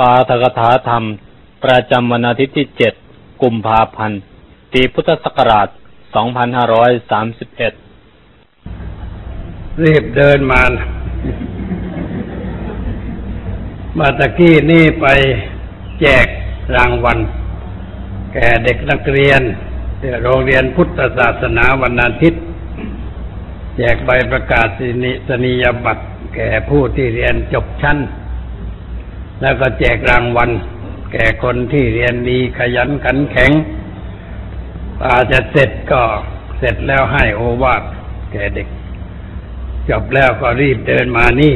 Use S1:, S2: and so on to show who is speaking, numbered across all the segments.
S1: ปาทกถาธรรม ประจำวันอาทิตย์ที่เจ็ดกุมภาพันธ์ปีพุทธศักราช 2531
S2: รีบเดินมา มาตะกี้นี่ไปแจกรางวัล แก่เด็กนักเรียนโรงเรียนพุทธศาสนาวันอาทิตย์ แจกใบประกาศสนียบัตรแก่ผู้ที่เรียนจบชั้น แล้วก็แจกรางวัล แก่คนที่เรียนดีขยันขันแข็งอาจจะเสร็จก็เสร็จแล้วให้โอวาทแก่เด็ก จบแล้วก็รีบเดินมานี่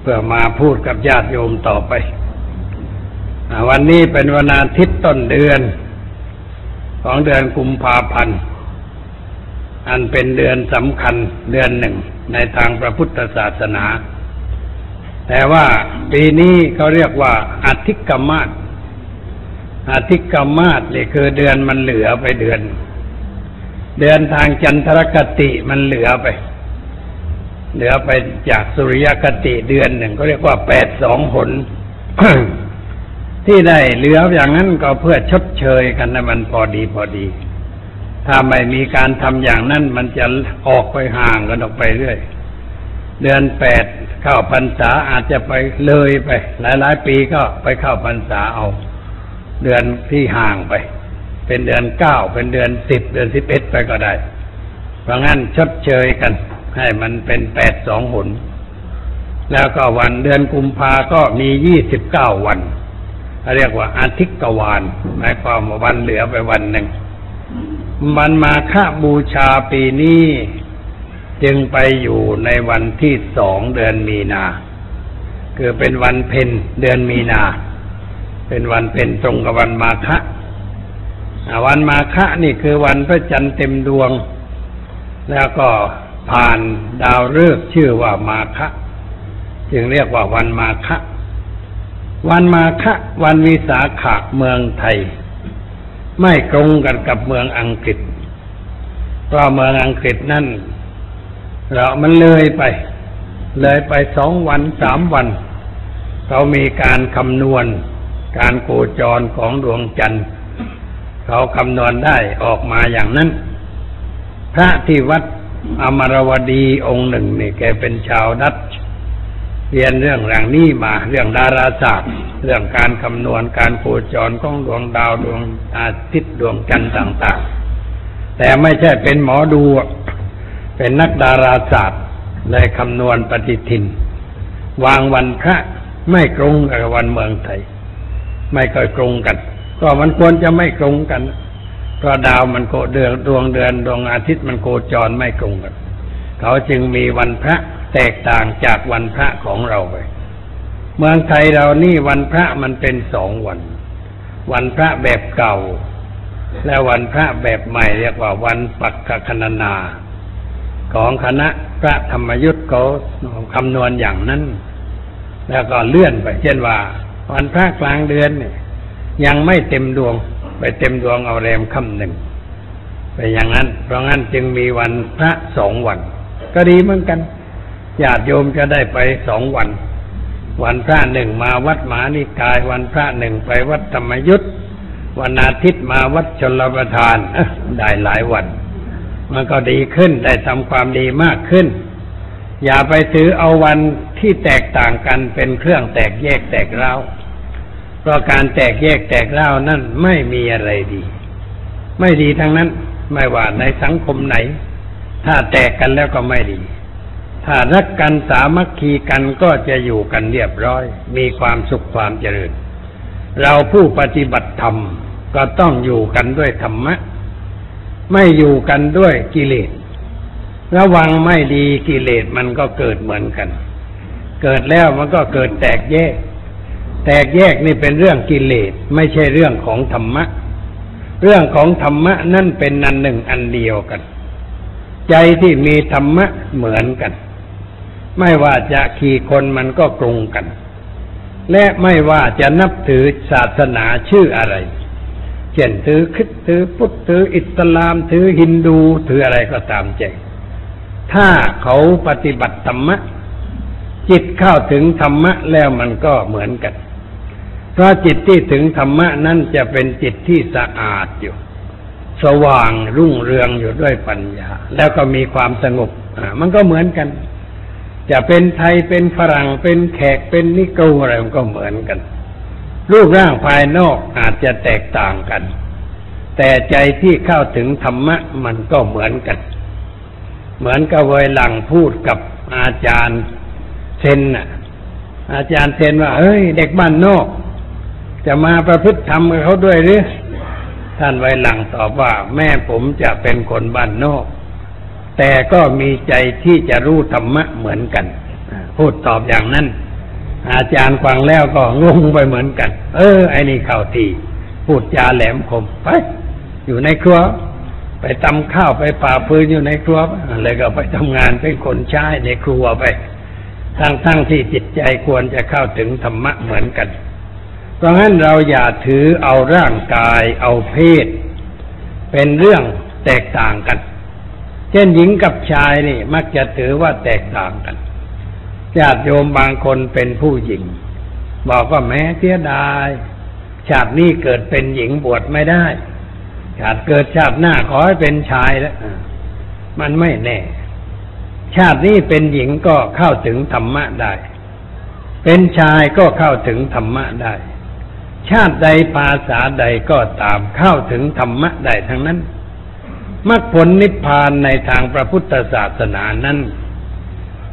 S2: เพื่อมาพูดกับญาติโยมต่อไปอวันนี้เป็นวันอาทิตย์ต้นเดือน ของเดือนกุมภาพันธ์ อันเป็นเดือนสำคัญเดือนหนึ่งในทางพระพุทธศาสนา แต่ว่าปีนี้เขาเรียกว่าอาทิกกมาศอาทิกกมาศนี่คือเดือนมันเหลือไปเดือน เดือนทางจันทรคติมันเหลือไป เหลือไปจากสุริยคติเดือนหนึ่งก็เรียกว่าแปดสองหนที่ได้เหลืออย่างนั้นก็เพื่อชดเชยกันนะมันพอดีพอดี ถ้าไม่มีการทำอย่างนั้นมันจะออกไปห่างกันออกไปเรื่อย เดือนแปดเข้าพรรษาอาจจะไปเลยไป หลาย ๆ ปีก็ไปเข้าพรรษาเอา เดือนที่ห่างไป เป็นเดือนเก้าเป็นเดือนสิบเดือนสิบเอ็ดไปก็ได้ เพราะงั้นชดเชยกัน ให้มันเป็นแปดสองหนแล้วก็วันเดือนกุมภาก็มียี่สิบเก้าวัน เรียกว่าอาทิตย์กวานหมายความว่าวันเหลือไปวันหนึ่งมันมาฆบูชาปีนี้ จึงไปอยู่ในวันที่สองเดือนมีนา คือเป็นวันเพ็ญเดือนมีนา เป็นวันเพ็ญตรงกับวันมาฆะวันมาฆะนี่คือวันพระจันทร์เต็มดวง แล้วก็ผ่านดาวฤกษ์ชื่อว่ามาฆะจึงเรียกว่าวันมาฆะวันมาฆะวันวิสาขะเมืองไทย ไม่ตรงกันกับเมืองอังกฤษเพราะเมืองอังกฤษนั่น เรามันเลยไป เลยไปสองวันสามวัน เขามีการคำนวณ การโคจรของดวงจันทร์ เขาคำนวณได้ออกมาอย่างนั้น พระที่วัดอมรวดีองค์หนึ่งนี่แกเป็นชาวดัตช์เรียนเรื่องอย่างนี้มา เรื่องดาราศาสตร์ เรื่องการคำนวณการโคจรของดวงดาวดวงอาทิตย์ดวงจันทร์ต่าง ๆ แต่ไม่ใช่เป็นหมอดู เป็นนักดาราศาสตร์เลยคำนวณปฏิทิน วางวันพระไม่ตรงกับวันเมืองไทย ไม่ค่อยตรงกัน ก็มันควรจะไม่ตรงกัน เพราะดาวมันโคเดือนดวงเดือนดวงอาทิตย์มันโคจรไม่ตรงกัน เขาจึงมีวันพระแตกต่างจากวันพระของเราไป เมืองไทยเรานี่วันพระมันเป็นสองวัน วันพระแบบเก่า และวันพระแบบใหม่เรียกว่าวันปักกคณนา ของคณะพระธรรมยุทธ์เขาคำนวณอย่างนั้น แล้วก็เลื่อนไปเช่นว่าวันพระกลางเดือนเนี่ย ยังไม่เต็มดวง ไปเต็มดวงเอาแรมค่ำหนึ่งไปอย่างนั้น เพราะงั้นจึงมีวันพระสองวัน ก็ดีเหมือนกันญาติโยมจะได้ไปสองวัน วันพระหนึ่งมาวัดมานิกาย วันพระหนึ่งไปวัดธรรมยุทธ์วันอาทิตย์มาวัดชนรประทานได้หลายวัน มันก็ดีขึ้นได้ทำความดีมากขึ้น อย่าไปถือเอาวันที่แตกต่างกันเป็นเครื่องแตกแยกแตกเล่าเพราะการแตกแยกแตกเล่านั่นไม่มีอะไรดี ไม่ดีทั้งนั้นไม่ว่าในสังคมไหน ถ้าแตกกันแล้วก็ไม่ดี ถ้ารักกันสามัคคีกันก็จะอยู่กันเรียบร้อย มีความสุขความเจริญ เราผู้ปฏิบัติธรรมก็ต้องอยู่กันด้วยธรรมะ ไม่อยู่กันด้วยกิเลส ระวังไม่ดีกิเลสมันก็เกิดเหมือนกัน เกิดแล้วมันก็เกิดแตกแยก แตกแยกนี่เป็นเรื่องกิเลสไม่ใช่เรื่องของธรรมะ เรื่องของธรรมะนั่นเป็นอันหนึ่งอันเดียวกัน ใจที่มีธรรมะเหมือนกัน ไม่ว่าจะขี่คนมันก็ตรงกัน และไม่ว่าจะนับถือศาสนาชื่ออะไร เช่นถือคริสต์ถือพุทธถืออิสลามถือฮินดูถืออะไรก็ตามใจถ้าเขาปฏิบัติธรรมะ จิตเข้าถึงธรรมะแล้วมันก็เหมือนกัน เพราะจิตที่ถึงธรรมะนั้นจะเป็นจิตที่สะอาดอยู่ สว่างรุ่งเรืองอยู่ด้วยปัญญา แล้วก็มีความสงบมันก็เหมือนกัน จะเป็นไทยเป็นฝรั่งเป็นแขกเป็นนิโกรอะไรมันก็เหมือนกัน รูปร่างภายนอกอาจจะแตกต่างกัน แต่ใจที่เข้าถึงธรรมะมันก็เหมือนกัน เหมือนกับเวหลังพูดกับอาจารย์เซนน่ะอาจารย์เซนว่าเอ้ย เด็กบ้านนอก จะมาประพฤติธรรมกับเขาด้วยหรือท่านไวหลังตอบว่า แม่ผมจะเป็นคนบ้านนอก แต่ก็มีใจที่จะรู้ธรรมะเหมือนกัน พูดตอบอย่างนั้น อาจารย์ฟังแล้วก็งงไปเหมือนกัน เออ ไอ้นี่เข้าทีพูดจาแหลมคมไปอยู่ในครัว ไปตำข้าวไปป่าปืนอยู่ในครัวอะไรก็ไปทำงานเป็นคนใช้ในครัวไป ทั้งทั้งที่จิตใจควรจะเข้าถึงธรรมะเหมือนกัน เพราะงั้นเราอย่าถือเอาร่างกายเอาเพศ เป็นเรื่องแตกต่างกัน เช่นหญิงกับชายนี่ มักจะถือว่าแตกต่างกัน ญาติโยมบางคนเป็นผู้หญิง บอกว่าแม้เสียดาย ชาตินี้เกิดเป็นหญิงบวชไม่ได้ ชาติเกิดชาติหน้าขอให้เป็นชายแล้วมันไม่แน่ ชาตินี้เป็นหญิงก็เข้าถึงธรรมะได้ เป็นชายก็เข้าถึงธรรมะได้ ชาติใดภาษาใดก็ตามเข้าถึงธรรมะได้ทั้งนั้นมรรคผลนิพพานในทางพระพุทธศาสนานั้น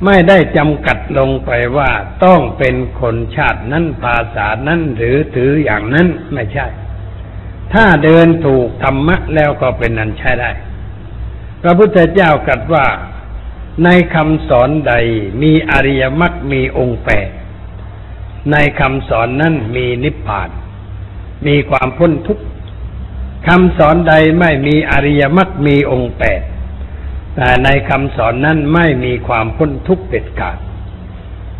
S2: ไม่ได้จำกัดลงไปว่าต้องเป็นคนชาตินั้นภาษานั้นหรือถืออย่างนั้นไม่ใช่ ถ้าเดินถูกธรรมะแล้วก็เป็นนันใช้ได้ พระพุทธเจ้าตรัสว่าในคำสอนใดมีอริยมรรคมีองค์แปดในคำสอนนั้นมีนิพพาน มีความพ้นทุกข์คำสอนใดไม่มีอริยมรรคมีองค์แปด แต่ในคำสอนนั้นไม่มีความพ้นทุกข์เด็ดขาด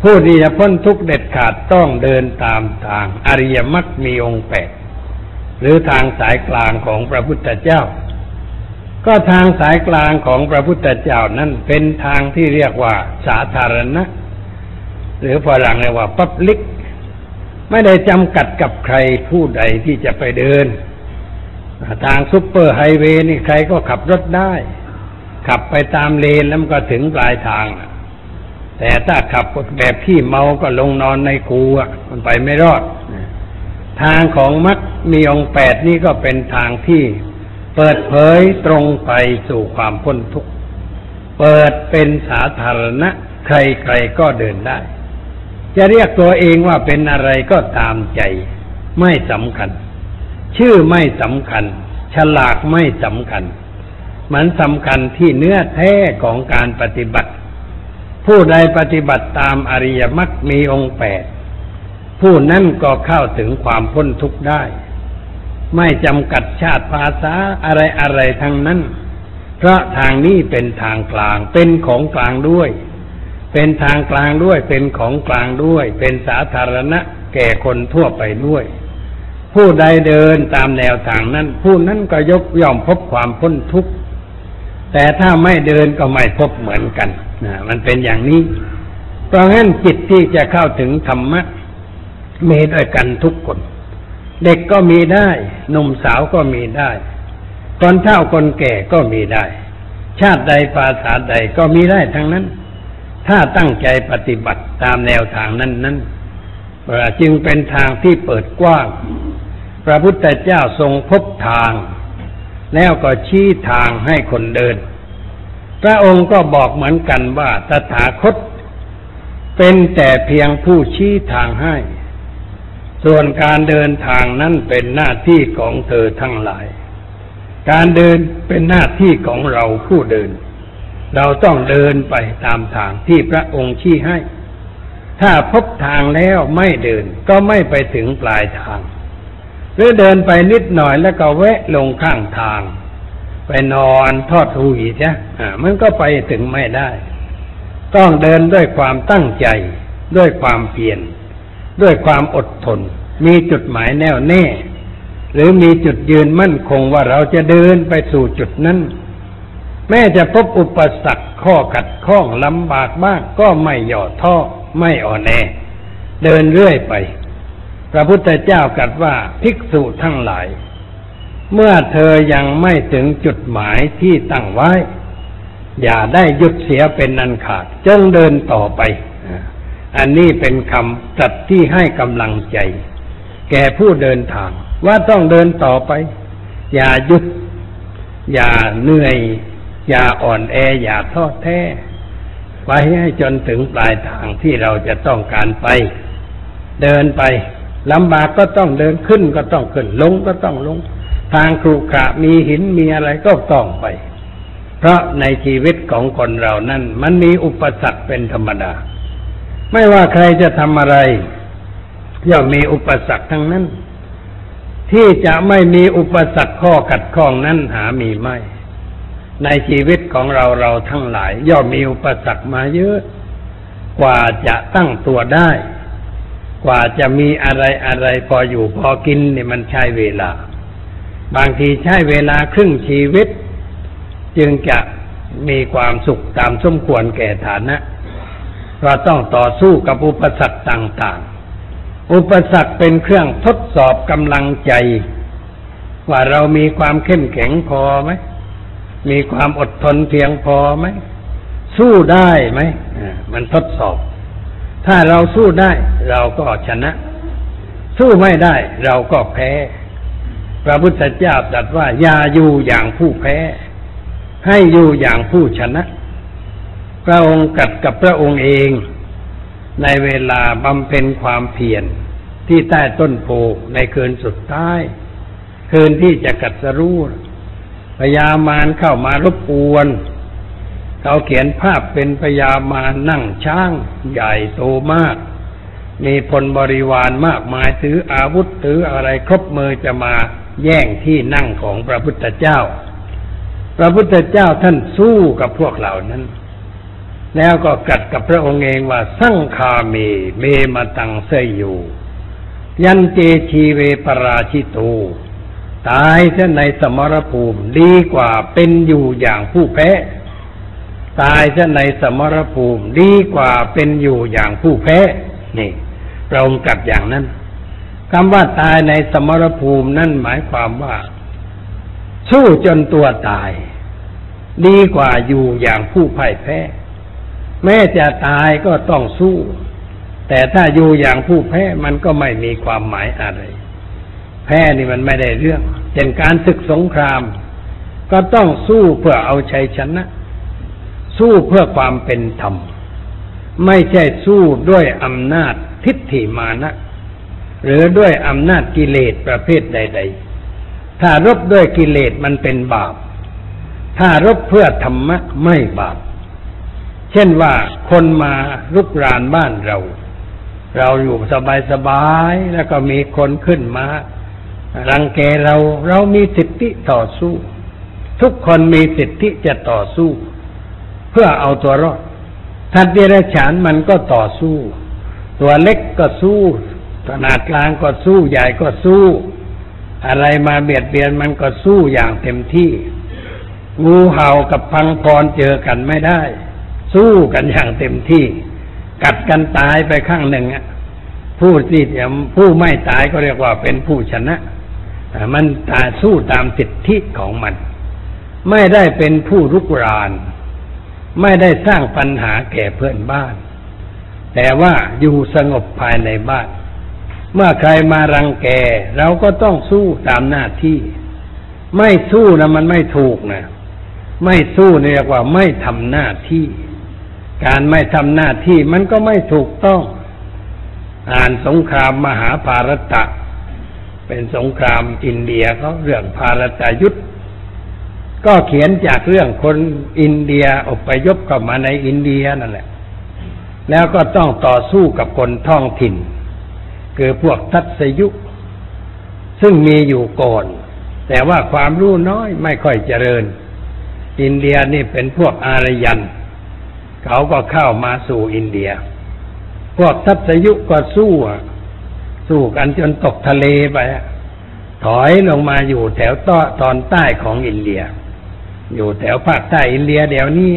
S2: ผู้ที่จะพ้นทุกข์เด็ดขาดต้องเดินตามทางอริยมรรคมีองค์แปดหรือทางสายกลางของพระพุทธเจ้า ก็ทางสายกลางของพระพุทธเจ้านั้นเป็นทางที่เรียกว่าสาธารณะ หรือฝรั่งเรียกว่า public ไม่ได้จำกัดกับใครผู้ใดที่จะไปเดิน ทางซุปเปอร์ไฮเวย์นี่ใครก็ขับรถได้ ขับไปตามเลนแล้วมันก็ถึงปลายทางแต่ถ้าขับแบบที่เมาก็ลงนอนในคูอะ มันไปไม่รอด ทางของมักมีองแปดนี่ก็เป็นทางที่เปิดเผยตรงไปสู่ความพ้นทุกข์ เปิดเป็นสาธารณะ ใครๆก็เดินได้ จะเรียกตัวเองว่าเป็นอะไรก็ตามใจ ไม่สำคัญ ชื่อไม่สำคัญ ฉลากไม่สำคัญ มันสำคัญที่เนื้อแท้ของการปฏิบัติ ผู้ใดปฏิบัติตามอริยมรรคมีองค์แปดผู้นั้นก็เข้าถึงความพ้นทุกข์ได้ ไม่จำกัดชาติภาษาอะไรอะไรทั้งนั้น เพราะทางนี้เป็นทางกลางเป็นของกลางด้วย เป็นทางกลางด้วยเป็นของกลางด้วย เป็นสาธารณะแก่คนทั่วไปด้วย ผู้ใดเดินตามแนวทางนั้น ผู้นั้นก็ยกย่อมพบความพ้นทุกข์ แต่ถ้าไม่เดินก็ไม่พบเหมือนกันนะมันเป็นอย่างนี้ เพราะงั้นจิตที่จะเข้าถึงธรรมะมีด้วยกันทุกคน เด็กก็มีได้ หนุ่มสาวก็มีได้คนเฒ่าคนแก่ก็มีได้ ชาติใดภาษาใดก็มีได้ทั้งนั้น ถ้าตั้งใจปฏิบัติตามแนวทางนั้นนั้นจึงเป็นทางที่เปิดกว้าง พระพุทธเจ้าทรงพบทาง แล้วก็ชี้ทางให้คนเดิน พระองค์ก็บอกเหมือนกันว่าตถาคต เป็นแต่เพียงผู้ชี้ทางให้ ส่วนการเดินทางนั้นเป็นหน้าที่ของเธอทั้งหลาย การเดินเป็นหน้าที่ของเราผู้เดิน เราต้องเดินไปตามทางที่พระองค์ชี้ให้ ถ้าพบทางแล้วไม่เดินก็ไม่ไปถึงปลายทาง หรือเดินไปนิดหน่อยแล้วก็แวะลงข้างทาง ไปนอนทอดหูอีกนะอ่ามันก็ไปถึงไม่ได้ ต้องเดินด้วยความตั้งใจ ด้วยความเพียรด้วยความอดทน มีจุดหมายแน่วแน่ หรือมีจุดยืนมั่นคงว่าเราจะเดินไปสู่จุดนั้น แม้จะพบอุปสรรคข้อขัดข้องลำบากบ้างก็ไม่หย่อท้อไม่อ่อนแอเดินเรื่อยไป พระพุทธเจ้าตรัสว่าภิกษุทั้งหลาย เมื่อเธอยังไม่ถึงจุดหมายที่ตั้งไว้ อย่าได้หยุดเสียเป็นนันขาดจงเดินต่อไป อันนี้เป็นคำตรัสที่ให้กำลังใจ แก่ผู้เดินทาง ว่าต้องเดินต่อไป อย่าหยุด อย่าเหนื่อย อย่าอ่อนแอ อย่าท้อแท้ไปให้จนถึงปลายทางที่เราจะต้องการไป เดินไป ลำบากก็ต้องเดินขึ้นก็ต้องขึ้นลงก็ต้องลง ทางครุขระมีหินมีอะไรก็ต้องไป เพราะในชีวิตของคนเรานั้น มันมีอุปสรรคเป็นธรรมดา ไม่ว่าใครจะทำอะไรย่อมมีอุปสรรคทั้งนั้น ที่จะไม่มีอุปสรรคข้อขัดข้องนั้นหามีไม่ ในชีวิตของเราเราทั้งหลาย ย่อมมีอุปสรรคมาเยอะ กว่าจะตั้งตัวได้ กว่าจะมีอะไรอะไรพออยู่พอกินเนี่ยมันใช้เวลา บางทีใช้เวลาครึ่งชีวิต จึงจะมีความสุขตามสมควรแก่ฐานะเราต้องต่อสู้กับอุปสรรคต่าง ๆ อุปสรรคเป็นเครื่องทดสอบกำลังใจ ว่าเรามีความเข้มแข็งพอไหม มีความอดทนเพียงพอไหม สู้ได้ไหม มันทดสอบ ถ้าเราสู้ได้ เราก็ชนะ สู้ไม่ได้ เราก็แพ้ พระพุทธเจ้าตรัสว่าอย่าอยู่อย่างผู้แพ้ ให้อยู่อย่างผู้ชนะ พระองค์กัดกับพระองค์เอง ในเวลาบำเพ็ญความเพียรที่ใต้ต้นโพในคืนสุดท้าย คืนที่จะกัดสรู้พญามารเข้ามารบกวน เขาเขียนภาพเป็นพญามานั่งช้างใหญ่โตมาก มีพลบริวารมากมายถืออาวุธถืออะไรครบมือจะมาแย่งที่นั่งของพระพุทธเจ้า พระพุทธเจ้าท่านสู้กับพวกเหล่านั้น แล้วก็กัดกับพระองค์เองว่าสั่งคาเมเมมาตังเสยอยู่ ยันเจชีเวปราชิตูตายซะในสมรภูมิดีกว่าเป็นอยู่อย่างผู้แพ้ ตายซะในสมรภูมิดีกว่าเป็นอยู่อย่างผู้แพ้นี่พระองค์กัดอย่างนั้นคำว่าตายในสมรภูมินั่นหมายความว่า สู้จนตัวตาย ดีกว่าอยู่อย่างผู้พ่ายแพ้ แม้จะตายก็ต้องสู้ แต่ถ้าอยู่อย่างผู้แพ้มันก็ไม่มีความหมายอะไร แพ้นี่มันไม่ได้เรื่องเช่นการศึกสงคราม ก็ต้องสู้เพื่อเอาชัยชนะ สู้เพื่อความเป็นธรรม ไม่ใช่สู้ด้วยอำนาจทิฏฐิมานะ หรือด้วยอำนาจกิเลสประเภทใด ๆ ถ้ารบด้วยกิเลสมันเป็นบาป ถ้ารบเพื่อธรรมะไม่บาป เช่นว่าคนมาลุกรานบ้านเรา เราอยู่สบายสบายแล้วก็มีคนขึ้นมารังแกเราเรามีสิทธิต่อสู้ ทุกคนมีสิทธิจะต่อสู้ เพื่อเอาตัวรอดทัดเดรัจฉานมันก็ต่อสู้ ตัวเล็กก็สู้ขนาดกลางก็สู้ใหญ่ก็สู้ อะไรมาเบียดเบียนมันก็สู้อย่างเต็มที่ งูเห่ากับพังพรเจอกันไม่ได้ สู้กันอย่างเต็มที่ กัดกันตายไปข้างหนึ่งอะผู้ที่ผู้ไม่ตายก็เรียกว่าเป็นผู้ชนะมันตาสู้ตามสิทธิของมัน ไม่ได้เป็นผู้รุกราน ไม่ได้สร้างปัญหาแก่เพื่อนบ้าน แต่ว่าอยู่สงบภายในบ้าน เมื่อใครมารังแก เราก็ต้องสู้ตามหน้าที่ ไม่สู้นะมันไม่ถูกนะไม่สู้เรียกว่าไม่ทำหน้าที่ การไม่ทำหน้าที่มันก็ไม่ถูกต้อง อ่านสงครามมหาภารตะ เป็นสงครามอินเดียเขาเรื่องภารตยุทธ ก็เขียนจากเรื่องคนอินเดียอพยพเข้ามาในอินเดียนั่นแหละ แล้วก็ต้องต่อสู้กับคนท้องถิ่น คือพวกทัศยุ ซึ่งมีอยู่ก่อน แต่ว่าความรู้น้อยไม่ค่อยเจริญ อินเดียนี่เป็นพวกอารยัน เขาก็เข้ามาสู่อินเดีย พวกทัศยุก็สู้สู้กันจนตกทะเลไปถอยลงมาอยู่แถวต้อตอนใต้ของอินเดีย อยู่แถวภาคใต้อินเดียเดี๋ยวนี้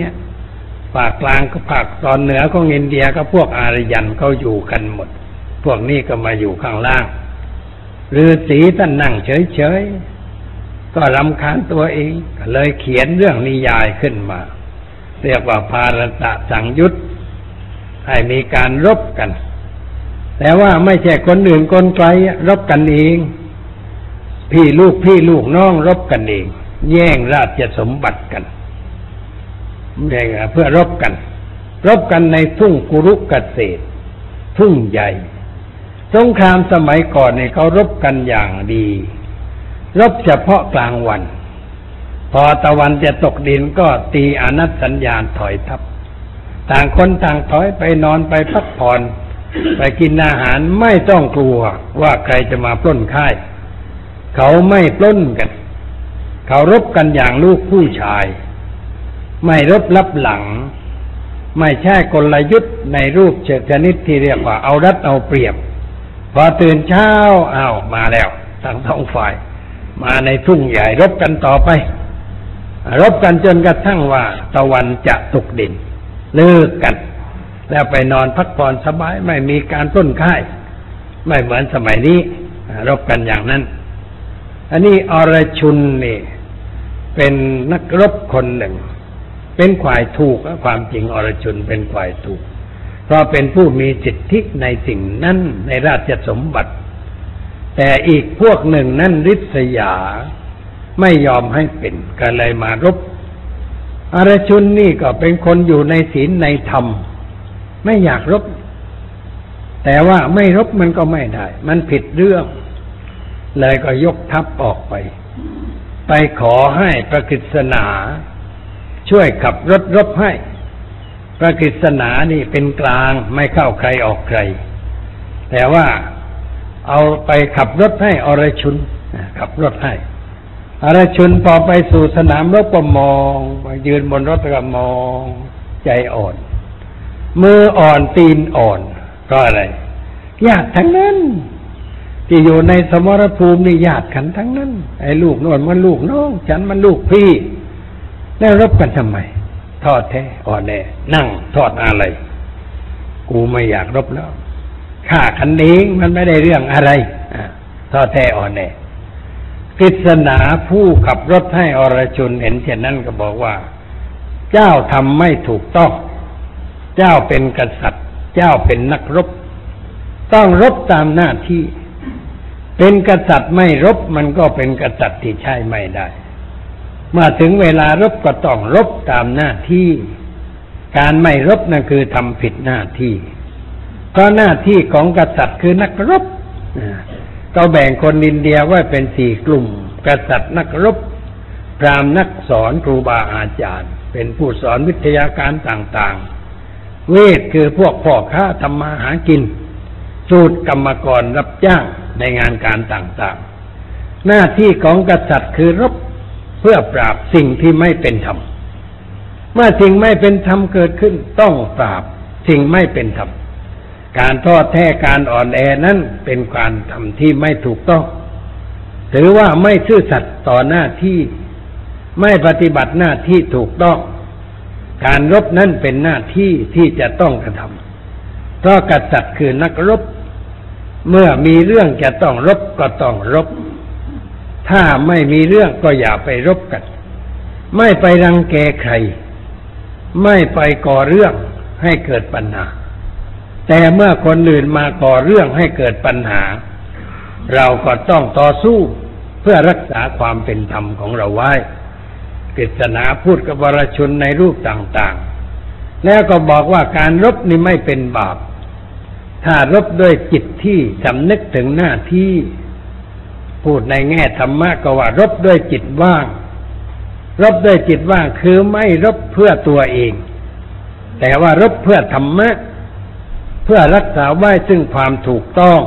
S2: ภาคกลางก็ภาคตอนเหนือของอินเดียก็พวกอารยันเขาอยู่กันหมด พวกนี้ก็มาอยู่ข้างล่างฤาษีท่านนั่งเฉยๆ ก็รำคาญตัวเองเลยเขียนเรื่องนิยายขึ้นมา เรียกว่าภารตะสังยุตให้มีการรบกัน แต่ว่าไม่ใช่คนอื่นคนไกลรบกันเอง พี่ลูกพี่ลูกน้องรบกันเอง แย่งราชสมบัติกันแย่งเพื่อรบกัน รบกันในทุ่งกุรุกเกษตร ทุ่งใหญ่ สงครามสมัยก่อนเนี่ยเขารบกันอย่างดี รบเฉพาะกลางวัน พอตะวันจะตกดินก็ตีอนัตสัญญาณถอยทับ ต่างคนต่างถอยไปนอนไปพักผ่อนไปกินอาหารไม่ต้องกลัวว่าใครจะมาปล้นค่าย เขาไม่ปล้นกัน เขารบกันอย่างลูกผู้ชาย ไม่รบลับหลัง ไม่ใช่กลยุทธ์ในรูปเชนิดที่เรียกว่าเอารัดเอาเปรียบ พอตื่นเช้าอ้าวมาแล้วทั้งสองฝ่าย มาในทุ่งใหญ่รบกันต่อไป รบกันจนกระทั่งว่า ตะวันจะตกดิน เลิกกัน แล้วไปนอนพักผ่อนสบายไม่มีการต้นค่าย ไม่เหมือนสมัยนี้รบกันอย่างนั้น อันนี้อรชุนนี่ เป็นนักรบคนหนึ่ง เป็นควายถูกความจริงอรชุนเป็นควายถูก เพราะเป็นผู้มีสิทธิในสิ่งนั้นในราชสมบัติ แต่อีกพวกหนึ่งนั่นริษยาไม่ยอมให้เป็นก็เลยมารบอรชุนนี่ก็เป็นคนอยู่ในศีลในธรรม ไม่อยากรบ แต่ว่าไม่รบมันก็ไม่ได้ มันผิดเรื่อง เลยก็ยกทัพออกไป ไปขอให้พระกฤษณา ช่วยขับรถรบให้พระกฤษณานี่เป็นกลางไม่เข้าใครออกใคร แต่ว่าเอาไปขับรถให้อรชุนขับรถให้อรชุนพอไปสู่สนามรบก็มองยืนบนรถก็มองใจอ่อน มืออ่อนตีนอ่อน ก็อะไรญาติทั้งนั้น ที่อยู่ในสมรภูมินี่ญาติกันทั้งนั้น ไอ้ลูกนวลมันลูกน้องฉันมันลูกพี่แล้วรบกันทำไม ทอดแท้อ่อนแน่นั่งทอดอะไร กูไม่อยากรบแล้วฆ่าขันเองมันไม่ได้เรื่องอะไรอทอดแท้อ่อนแน่กฤษณาผู้ขับรถให้อรชุนเห็นเช่นนั้นก็บอกว่า เจ้าทำไม่ถูกต้อง เจ้าเป็นกษัตริย์ เจ้าเป็นนักรบ ต้องรบตามหน้าที่ เป็นกษัตริย์ไม่รบมันก็เป็นกษัตริย์ที่ใช่ไม่ได้ เมื่อถึงเวลารบก็ต้องรบตามหน้าที่ การไม่รบนั่นคือทำผิดหน้าที่ เพราะหน้าที่ของกษัตริย์คือนักรบก็แบ่งคนอินเดียไว้เป็นสี่กลุ่ม กษัตริย์นักรบพรามนักสอนครูบาอาจารย์ เป็นผู้สอนวิทยาการต่างๆ เวทคือพวกพ่อค้าทำมาหากิน สูตรกรรมกรรับจ้าง ในงานการต่างๆ หน้าที่ของกษัตริย์คือรบเพื่อปราบสิ่งที่ไม่เป็นธรรม เมื่อสิ่งไม่เป็นธรรมเกิดขึ้นต้องปราบสิ่งไม่เป็นธรรม การทอดแท้การอ่อนแอนั้นเป็นการทำที่ไม่ถูกต้อง ถือว่าไม่ซื่อสัตย์ต่อหน้าที่ไม่ปฏิบัติหน้าที่ถูกต้อง การรบนั้นเป็นหน้าที่ที่จะต้องกระทำเพราะกษัตริย์คือนักรบ เมื่อมีเรื่องจะต้องรบก็ต้องรบ ถ้าไม่มีเรื่องก็อย่าไปรบกัน ไม่ไปรังแกใคร ไม่ไปก่อเรื่องให้เกิดปัญหา แต่เมื่อคนอื่นมาก่อเรื่องให้เกิดปัญหา เราก็ต้องต่อสู้เพื่อรักษาความเป็นธรรมของเราไว้กฤษณาพูดกับวรชนในรูปต่างๆ แล้วก็บอกว่าการรบนี่ไม่เป็นบาป ถ้ารบด้วยจิตที่สำนึกถึงหน้าที่ พูดในแง่ธรรมะก็ว่ารบด้วยจิตว่าง รบด้วยจิตว่างคือไม่รบเพื่อตัวเอง แต่ว่ารบเพื่อธรรมะ เพื่อรักษาไว้ซึ่งความถูกต้อง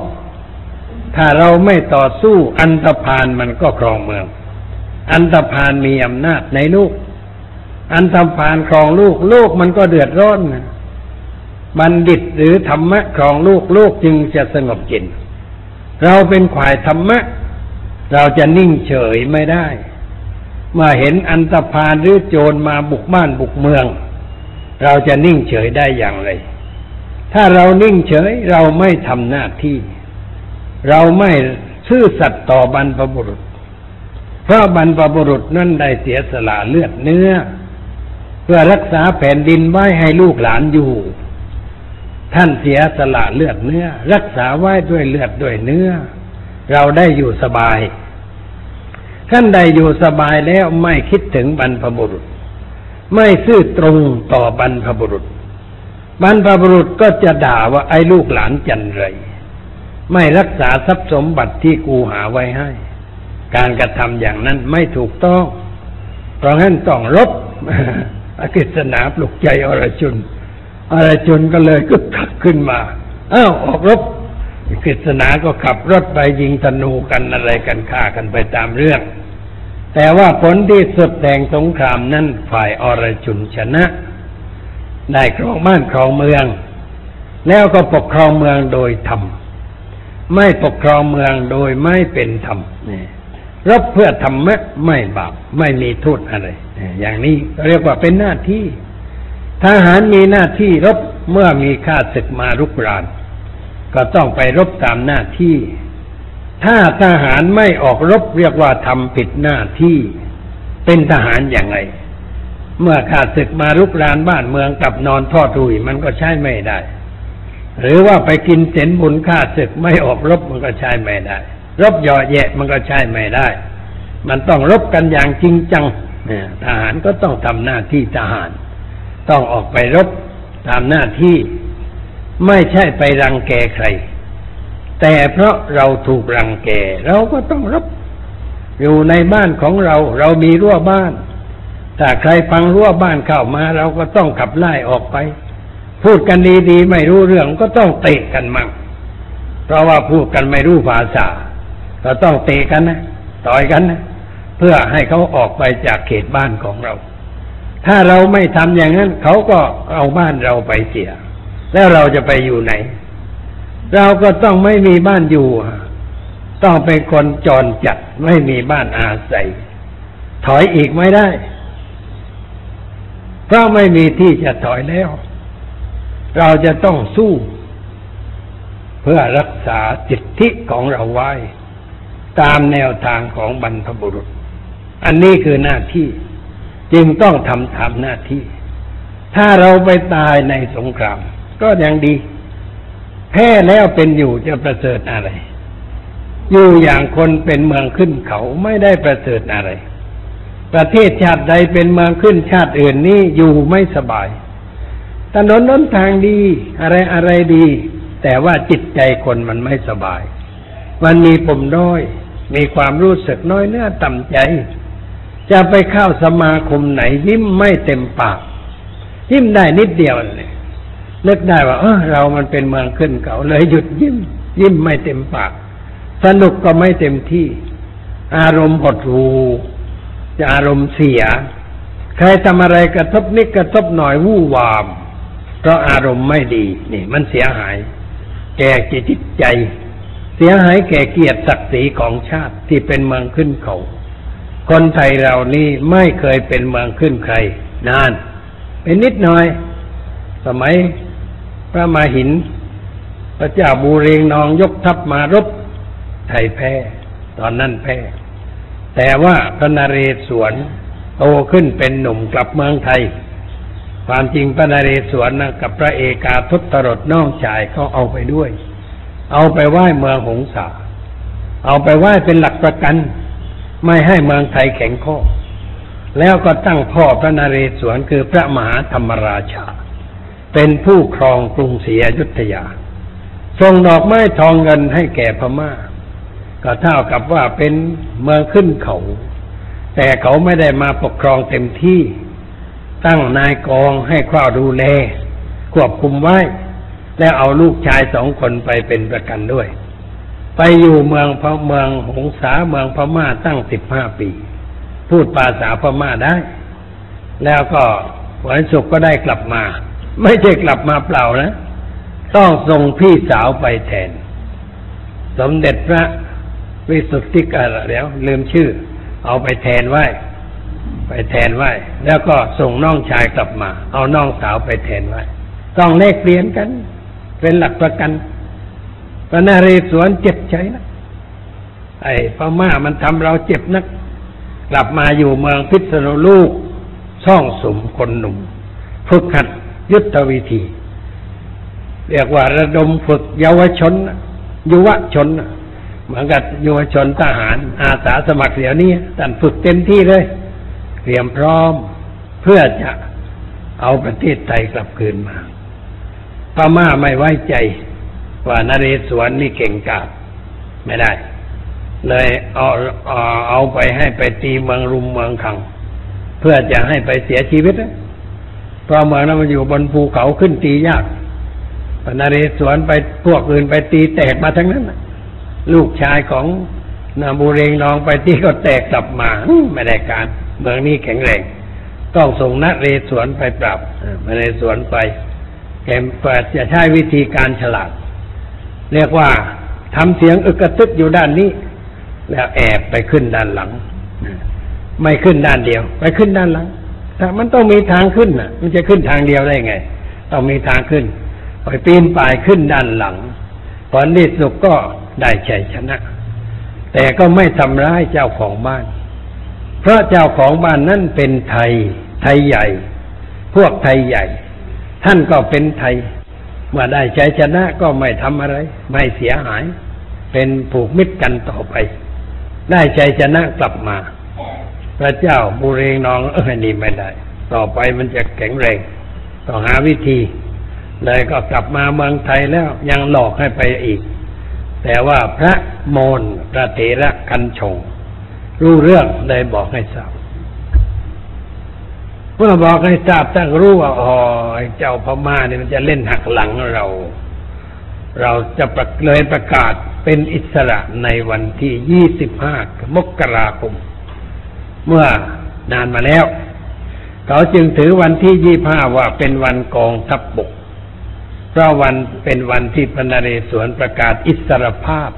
S2: ถ้าเราไม่ต่อสู้อันตรพานมันก็ครองเมือง อันตรพานมีอำนาจในลูก อันตรพานครองลูก ลูกมันก็เดือดร้อนนะ บัณฑิตหรือธรรมะครองลูกลูกจึงจะสงบจิตเราเป็นขวายธรรมะ เราจะนิ่งเฉยไม่ได้มื่อเห็นอันตรพานหรือโจรมาบุกบ้านบุกเมือง เราจะนิ่งเฉยได้อย่างไร ถ้าเรานิ่งเฉยเราไม่ทำหน้าที่ เราไม่ซื่อสัตย์ต่อบรรพบุรุษ เพราะบรรพบุรุษนั้นได้เสียสละเลือดเนื้อ เพื่อรักษาแผ่นดินไว้ให้ลูกหลานอยู่ ท่านเสียสละเลือดเนื้อ รักษาไว้ด้วยเลือดด้วยเนื้อ เราได้อยู่สบาย ท่านได้อยู่สบายแล้วไม่คิดถึงบรรพบุรุษ ไม่ซื่อตรงต่อบรรพบุรุษ บรรพบุรุษก็จะด่าว่าไอ้ลูกหลานจันไร ไม่รักษาทรัพย์สมบัติที่กูหาไว้ให้ การกระทำอย่างนั้นไม่ถูกต้อง เพราะงั้นต้องรบอกิษณาปลุกใจอรชุน อรชุนก็เลยกึกขักขึ้นมาอ้าวออกรบกฤษณาก็ขับรถไปยิงธนูกันอะไรกันฆ่ากันไปตามเรื่อง แต่ว่าผลที่สุดแห่งสงครามนั้นฝ่ายอรชุนชนะ ได้ครองบ้านครองเมือง แล้วก็ปกครองเมืองโดยธรรม ไม่ปกครองเมืองโดยไม่เป็นธรรมนี่รบเพื่อธรรมะไม่บาปไม่มีโทษอะไร อย่างนี้เรียกว่าเป็นหน้าที่ ทหารมีหน้าที่รบเมื่อมีข้าศึกมารุกราน ก็ต้องไปรบตามหน้าที่ ถ้าทหารไม่ออกรบเรียกว่าทำผิดหน้าที่ เป็นทหารอย่างไรเมื่อข้าศึกมารุกรานบ้านเมืองกลับนอนทอดรุยมันก็ใช้ไม่ได้ หรือว่าไปกินเสนบุญข้าศึกไม่ออกรบมันก็ใช้ไม่ได้ รบเหยาะแยะมันก็ใช้ไม่ได้ มันต้องรบกันอย่างจริงจังทหารก็ต้องทำหน้าที่ทหาร ต้องออกไปรบตามหน้าที่ ไม่ใช่ไปรังแกใคร แต่เพราะเราถูกรังแก เราก็ต้องรบ อยู่ในบ้านของเรา เรามีรั้วบ้าน ถ้าใครฟังรั้วบ้านเข้ามา เราก็ต้องขับไล่ออกไป พูดกันดีๆไม่รู้เรื่องก็ต้องเตะกันมั่งเพราะว่าพูดกันไม่รู้ภาษาเราต้องเตะกันนะต่อยกันนะเพื่อให้เขาออกไปจากเขตบ้านของเรา ถ้าเราไม่ทำอย่างนั้น เขาก็เอาบ้านเราไปเสีย แล้วเราจะไปอยู่ไหน เราก็ต้องไม่มีบ้านอยู่ ต้องเป็นคนจรจัดไม่มีบ้านอาศัย ถอยอีกไม่ได้ เพราะไม่มีที่จะถอยแล้ว เราจะต้องสู้ เพื่อรักษาจิตทิของเราไว้ ตามแนวทางของบรรพบุรุษ อันนี้คือหน้าที่ จึงต้องทำทำหน้าที่ ถ้าเราไปตายในสงคราม ก็ยังดี แพ้แล้วเป็นอยู่จะประเสริฐอะไร อยู่อย่างคนเป็นเมืองขึ้นเขาไม่ได้ประเสริฐอะไร ประเทศชาติใดเป็นเมืองขึ้นชาติอื่นนี่อยู่ไม่สบายถนนน้นทางดี อะไรอะไรดี แต่ว่าจิตใจคนมันไม่สบาย มันมีปมด้อย มีความรู้สึกน้อยเนื้อต่ำใจ จะไปเข้าสมาคมไหน ยิ้มไม่เต็มปาก ยิ้มได้นิดเดียวเลยนึกได้ว่าเออเรามันเป็นเมืองขึ้นเขาเลยหยุดยิ้ม ยิ้มไม่เต็มปาก สนุกก็ไม่เต็มที่ อารมณ์หดหูจะอารมณ์เสีย ใครทำอะไรกระทบนิดกระทบหน่อยวู่วาม เพราะอารมณ์ไม่ดี นี่ มันเสียหาย แก่จิตใจ เสียหายแก่เกียรติศักดิ์ศรีของชาติที่เป็นเมืองขึ้นเขา คนไทยเรานี่ไม่เคยเป็นเมืองขึ้นใคร นาน เป็นนิดหน่อย สมัยพระมาหิน พระเจ้าบูเรงนองยกทัพมารบ ไทยแพ้ ตอนนั้นแพ้ แต่ว่าพระนเรศวรโตขึ้นเป็นหนุ่มกลับเมืองไทย ความจริงพระนเรศวรนะกับพระเอกาทศรถน้องชายเขาเอาไปด้วย เอาไปไหว้เมืองหงสา เอาไปไหว้เป็นหลักประกัน ไม่ให้เมืองไทยแข็งข้อ แล้วก็ตั้งพ่อพระนเรศวรคือพระมหาธรรมราชา เป็นผู้ครองกรุงศรีอยุธยาส่งดอกไม้ทองเงินให้แก่พม่า ก็เท่ากับว่าเป็นเมืองขึ้นเขา แต่เขาไม่ได้มาปกครองเต็มที่ ตั้งนายกองให้คว้าดูแลควบคุมไว้ แล้วเอาลูกชายสองคนไปเป็นประกันด้วย ไปอยู่เมืองพเมืองหงสาเมืองพม่าตั้งสิบห้าปี พูดภาษาพม่าได้ แล้วก็วันศุกร์ก็ได้กลับมา ไม่ใช่กลับมาเปล่านะ ต้องส่งพี่สาวไปแทน สมเด็จพระวิสุทธิกาแล้วลืมชื่อ เอาไปแทนไว้ไปแทนไว้แล้วก็ส่งน้องชายกลับมา เอาน้องสาวไปแทนไว้ต้องเลขเปลี่ยนกัน เป็นหลักประกัน พระนเรศวรเจ็บใจนะไอ้พม่ามันทำเราเจ็บนัก กลับมาอยู่เมืองพิษณุลูกช่องสมคนหนุ่ม ฝึกหัดยุทธวิธี เรียกว่าระดมฝึกเยาวชนยุวชนเหมือนกับเยาวชนทหาร อาสาสมัครเดี๋ยวนี้ท่านฝึกเต็มที่เลย เตรียมพร้อมเพื่อจะเอาประเทศไทยกลับคืนมาพม่าไม่ไว้ใจ ว่านเรศวรนี่เก่งกาจไม่ได้ เลยเอาเอาเอาไปให้ไปตีเมืองรุมเมืองขัง เพื่อจะให้ไปเสียชีวิตเพราะเมืองนั้นมันอยู่บนภูเขาขึ้นตียากพระนเรศวรไปพวกอื่นไปตีแตกมาทั้งนั้นลูกชายของนาบูเรงนองไปที่ก็แตกกลับมาไม่ได้การ เมืองนี้แข็งแรงต้องส่งนเรศวรไปปรับนเรศวรไปแกมเปิดจะใช้วิธีการฉลาด เรียกว่าทำเสียงอึกกระตึกอยู่ด้านนี้ แล้วแอบไปขึ้นด้านหลัง ไม่ขึ้นด้านเดียว ไปขึ้นด้านหลังแต่มันต้องมีทางขึ้นน่ะ มันจะขึ้นทางเดียวได้ไง ต้องมีทางขึ้นไปปีนป่ายขึ้นด้านหลังผลที่สุดก็ได้ชัยชนะ แต่ก็ไม่ทำร้ายเจ้าของบ้าน เพราะเจ้าของบ้านนั่นเป็นไทย ไทยใหญ่ พวกไทยใหญ่ ท่านก็เป็นไทย เมื่อได้ชัยชนะก็ไม่ทำอะไร ไม่เสียหาย เป็นผูกมิตรกันต่อไป ได้ชัยชนะกลับมา พระเจ้าบุเรงนองเออนี่ไม่ได้ ต่อไปมันจะแข็งแรงต้องหาวิธี เลยก็กลับมาเมืองไทยแล้วยังหลอกให้ไปอีก แต่ว่าพระโมนพระเถระคันชง รู้เรื่องเลยบอกให้ทราบ เมื่อบอกให้ทราบตั้งรู้ว่าอ๋อเจ้าพม่าเนี่ยมันจะเล่นหักหลังเรา เราจะประเลยประกาศเป็นอิสระในวันที่25มกราคม เมื่อนานมาแล้ว เขาจึงถือวันที่25ว่าเป็นวันกองทัพบบก เพราะวันเป็นวันที่พระนเรศวรประกาศอิสรภาพ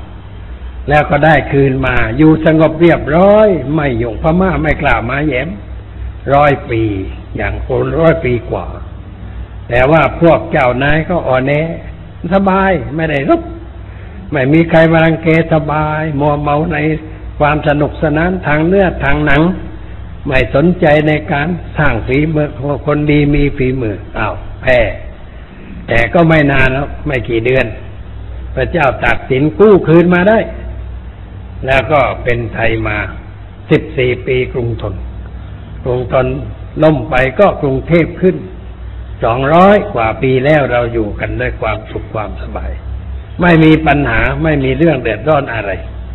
S2: แล้วก็ได้คืนมาอยู่สงบเรียบร้อย ไม่หยงพม่าไม่กล่าวมาแย้ม ร้อยปี อย่างคนร้อยปีกว่า แต่ว่าพวกเจ้านายก็อ่อนแอสบายไม่ได้รบไม่มีใครมารังเกสบายมัวเมาในความสนุกสนานทางเนื้อทางหนัง ไม่สนใจในการสร้างฝีมือคนดีมีฝีมืออ้าวแพ้แต่ก็ไม่นานแล้วไม่กี่เดือน พระเจ้าตัดสินกู้คืนมาได้ แล้วก็เป็นไทยมาสิบสี่ปีกรุงทน กรุงทนล่มไปก็กรุงเทพขึ้นสองร้อยกว่าปีแล้วเราอยู่กันด้วยความสุขความสบาย ไม่มีปัญหาไม่มีเรื่องเดือดร้อนอะไร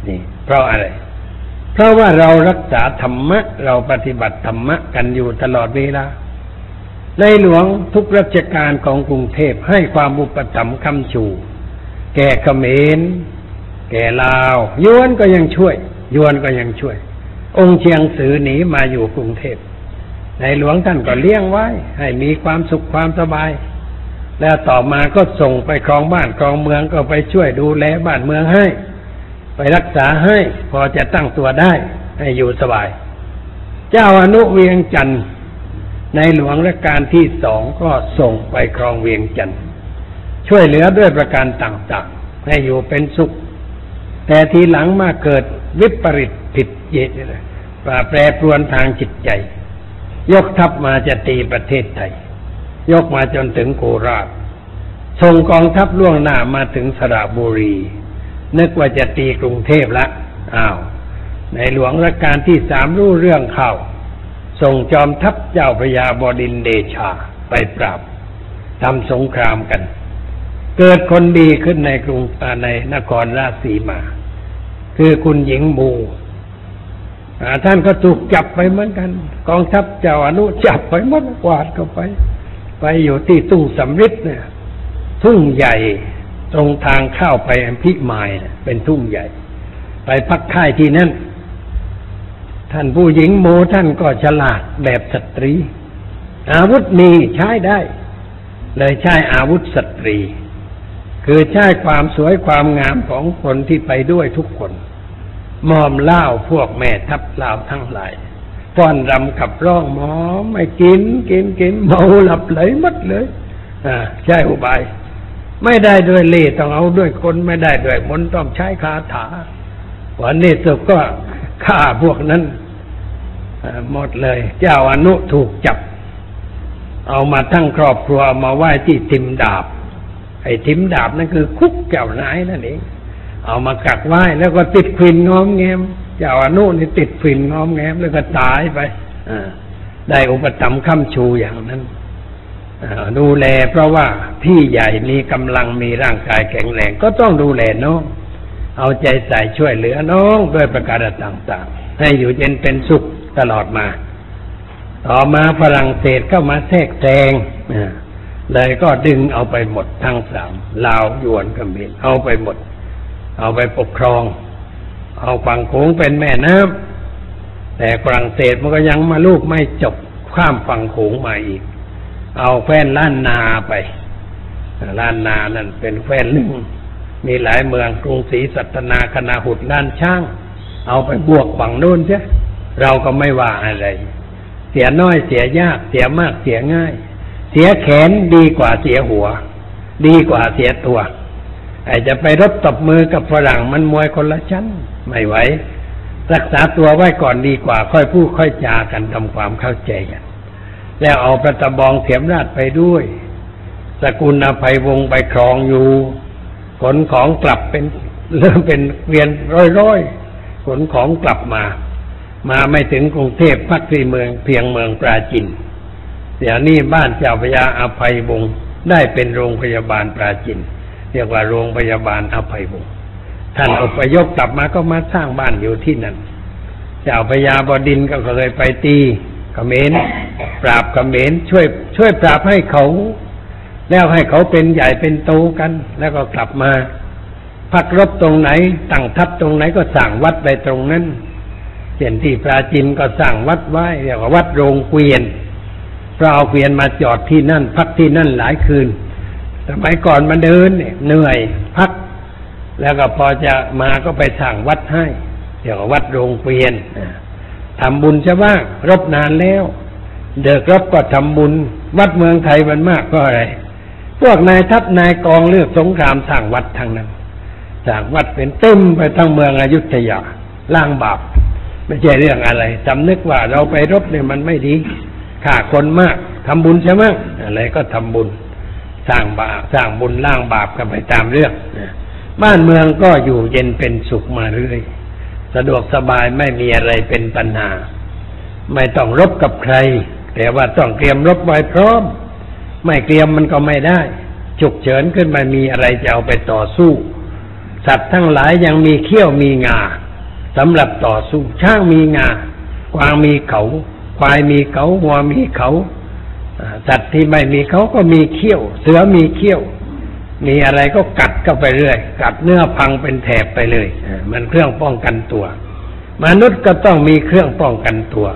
S2: นี่ เพราะอะไร เพราะว่าเรารักษาธรรมะ เราปฏิบัติธรรมะกันอยู่ตลอดเวลาในหลวงทุกราชการของกรุงเทพให้ความอุปถัมภ์คำชู แก่เขมร แก่ลาว ยวนก็ยังช่วย ยวนก็ยังช่วย องค์เชียงสือหนีมาอยู่กรุงเทพในหลวงท่านก็เลี้ยงไว้ ให้มีความสุขความสบาย แล้วต่อมาก็ส่งไปครองบ้านครองเมืองก็ไปช่วยดูแลบ้านเมืองให้ ไปรักษาให้พอจะตั้งตัวได้ ให้อยู่สบาย เจ้าอนุเวียงจันทร์ในหลวงรัชกาลที่สองก็ส่งไปครองเวียงจันทร์ช่วยเหลือด้วยประการต่างๆ ให้อยู่เป็นสุข แต่ทีหลังมาเกิดวิปริตผิดเยตเลยป่าแปรปรวนทางจิตใจ ยกทัพมาจะตีประเทศไทย ยกมาจนถึงโคราชส่งกองทัพล่วงหน้ามาถึงสระบุรี นึกว่าจะตีกรุงเทพละอ้าว ในหลวงรัชกาลที่สามรู้เรื่องเข้าส่งจอมทัพเจ้าพระยาบดินเดชาไปปราบทำสงครามกัน เกิดคนดีขึ้นในกรุงในนครราชสีมา คือคุณหญิงบูท่านก็ถูกจับไปเหมือนกัน กองทัพเจ้าอนุจับไปหมันกวาดเข้าไป ไปอยู่ที่ทุ่งสำริดเนี่ย ทุ่งใหญ่ตรงทางเข้าไปอพิมายเนี่ยเป็นทุ่งใหญ่ ไปพักค่ายที่นั่นท่านผู้หญิงโมท่านก็ฉลาดแบบสตรี อาวุธมีใช้ได้ เลยใช้อาวุธสตรี คือใช้ความสวยความงามของคนที่ไปด้วยทุกคน มอมเล่าพวกแม่ทัพเล่าทั้งหลายฟ้อนรำขับร้องหมอไม่กินกินกินเมาหลับไหลหมดเลยอ่าใช่อุบาย ไม่ได้ด้วยเล่ต้องเอาด้วยคนไม่ได้ด้วยมนต้องใช้คาถา วันนี้สุดก็ฆ่าพวกนั้นหมดเลย เจ้าอนุถูกจับ เอามาทั้งครอบครัวมาไหว้ที่ทิมดาบ ไอ้ทิมดาบนั่นคือคุกเจ้านายนั่นเองเอามากักไว้แล้วก็ติดฟินงอมแงมเจ้าอนุนี่ติดฟินงอมแงมแล้วก็ตายไปอได้อุปถัมภ์ค้ำชูอย่างนั้นอดูแลเพราะว่าพี่ใหญ่มีกำลังมีร่างกายแข็งแรงก็ต้องดูแลน้องเอาใจใส่ช่วยเหลือน้องด้วยประการต่างๆ ให้อยู่เย็นเป็นสุขตลอดมา ต่อมาฝรั่งเศสเข้ามาแทรกแซงอ่า เลยก็ดึงเอาไปหมดทั้งสามลาวยวนกมินเอาไปหมด เอาไปปกครอง เอาฝั่งโขงเป็นแม่น้ำแต่ฝรั่งเศสมันก็ยังมาลูกไม่จบข้ามฝั่งโขงมาอีก เอาแฟนล้านนาไปล้านนานั่นเป็นแฟนหนึ่งมีหลายเมืองกรุงศรีสัตนาคณาหุดล้านช่าง เอาไปบวกฝั่งโน้นใช่เราก็ไม่ว่าอะไร เสียน้อยเสียยากเสียมากเสียง่าย เสียแขนดีกว่าเสียหัว ดีกว่าเสียตัวไอ้จะไปรบตบมือกับฝรั่งมันมวยคนละชั้น ไม่ไหว รักษาตัวไว้ก่อนดีกว่า ค่อยพูดค่อยจากันทำความเข้าใจกันแล้วเอาประตะบองเถียมราชไปด้วย สกุลอภัยวงไปครองอยู่ขนของกลับเป็นเริ่มเป็นเวียนร้อยๆขนของกลับมา มาไม่ถึงกรุงเทพพักที่เมืองเพียงเมืองปราจิน เดี๋ยวนี้บ้านเจ้าพระยาอภัยวงศ์ได้เป็นโรงพยาบาลปราจินเรียกว่าโรงพยาบาลอภัยวงศ์ท่านอพยพกลับมาก็มาสร้างบ้านอยู่ที่นั่น เจ้าพระยาบดินก็เคยไปตีกเมรปราบกเมรช่วย ช่วยปราบให้เขา แล้วให้เขาเป็นใหญ่เป็นโตกัน แล้วก็กลับมา พักรบตรงไหนตั้งทัพตรงไหนก็สั่งวัดไปตรงนั้นเช่นที่ปราจินก็สั่งวัดไว้เรียกว่าวัดโรงเกวียน เพราเอาเกวียนมาจอดที่นั่น พักที่นั่นหลายคืน สมัยก่อนมันเดินเหนื่อยพัก แล้วก็พอจะมาก็ไปสั่งวัดให้เรียววัดโรงเกวียนอ่าทำบุญจะว่างรบนานแล้ว เด็กรบก็ทำบุญ วัดเมืองไทยมันมากก็อะไร พวกนายทัพนายกองเลือกสงครามสร้างวัดทางนั้นสร้างวัดเป็นเต็มไปทั้งเมืองอยุธยาล่างบาปไม่ใช่เรื่องอะไรจำนึกว่าเราไปรบเนี่ยมันไม่ดี ฆ่าคนมากทำบุญใช่ไหมอะไรก็ทำบุญ สร้างบาปสร้างบุญล่างบาปกันไปตามเรื่องบ้านเมืองก็อยู่เย็นเป็นสุขมาเรื่อย สะดวกสบายไม่มีอะไรเป็นปัญหา ไม่ต้องรบกับใคร แต่ว่าต้องเตรียมรบไว้พร้อม ไม่เตรียมมันก็ไม่ได้ฉุกเฉินขึ้นมามีอะไรจะเอาไปต่อสู้ สัตว์ทั้งหลายยังมีเขี้ยวมีงาสำหรับต่อสู้ ช้างมีงากวางมีเขา ควายมีเขาวัวมีเขาอ่าสัตว์ที่ไม่มีเขาก็มีเขี้ยว เสือมีเขี้ยว มีอะไรก็กัดเข้าไปเรื่อย กัดเนื้อพังเป็นแถบไปเลยมันเครื่องป้องกันตัว มนุษย์ก็ต้องมีเครื่องป้องกันตัว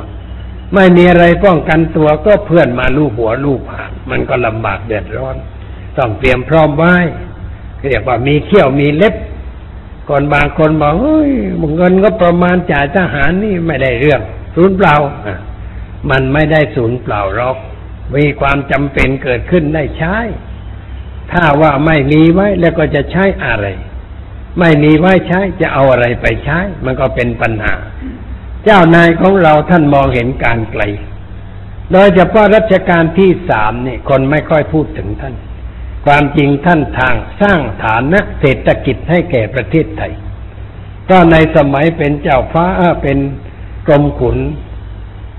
S2: ไม่มีอะไรป้องกันตัวก็เพื่อนมาลูบหัวลูบหางมันก็ลำบากเดือดร้อน ต้องเตรียมพร้อมไว้เรียกว่ามีเขี้ยวมีเล็บก่อนบางคนบอกเฮ้ยเงินก็ประมาณจ่ายทหารนี่ไม่ได้เรื่องศูนย์เปล่าอะ มันไม่ได้ศูนย์เปล่าหรอก มีความจำเป็นเกิดขึ้นได้ใช้ ถ้าว่าไม่มีไว้แล้วก็จะใช้อะไร ไม่มีไว้ใช้จะเอาอะไรไปใช้ มันก็เป็นปัญหา เจ้านายของเราท่านมองเห็นการไกล โดยเฉพาะรัชกาลที่สามนี่คนไม่ค่อยพูดถึงท่าน ความจริงท่านทางสร้างฐานะเศรษฐกิจให้แก่ประเทศไทยก็ในสมัยเป็นเจ้าฟ้าเป็นกรมขุน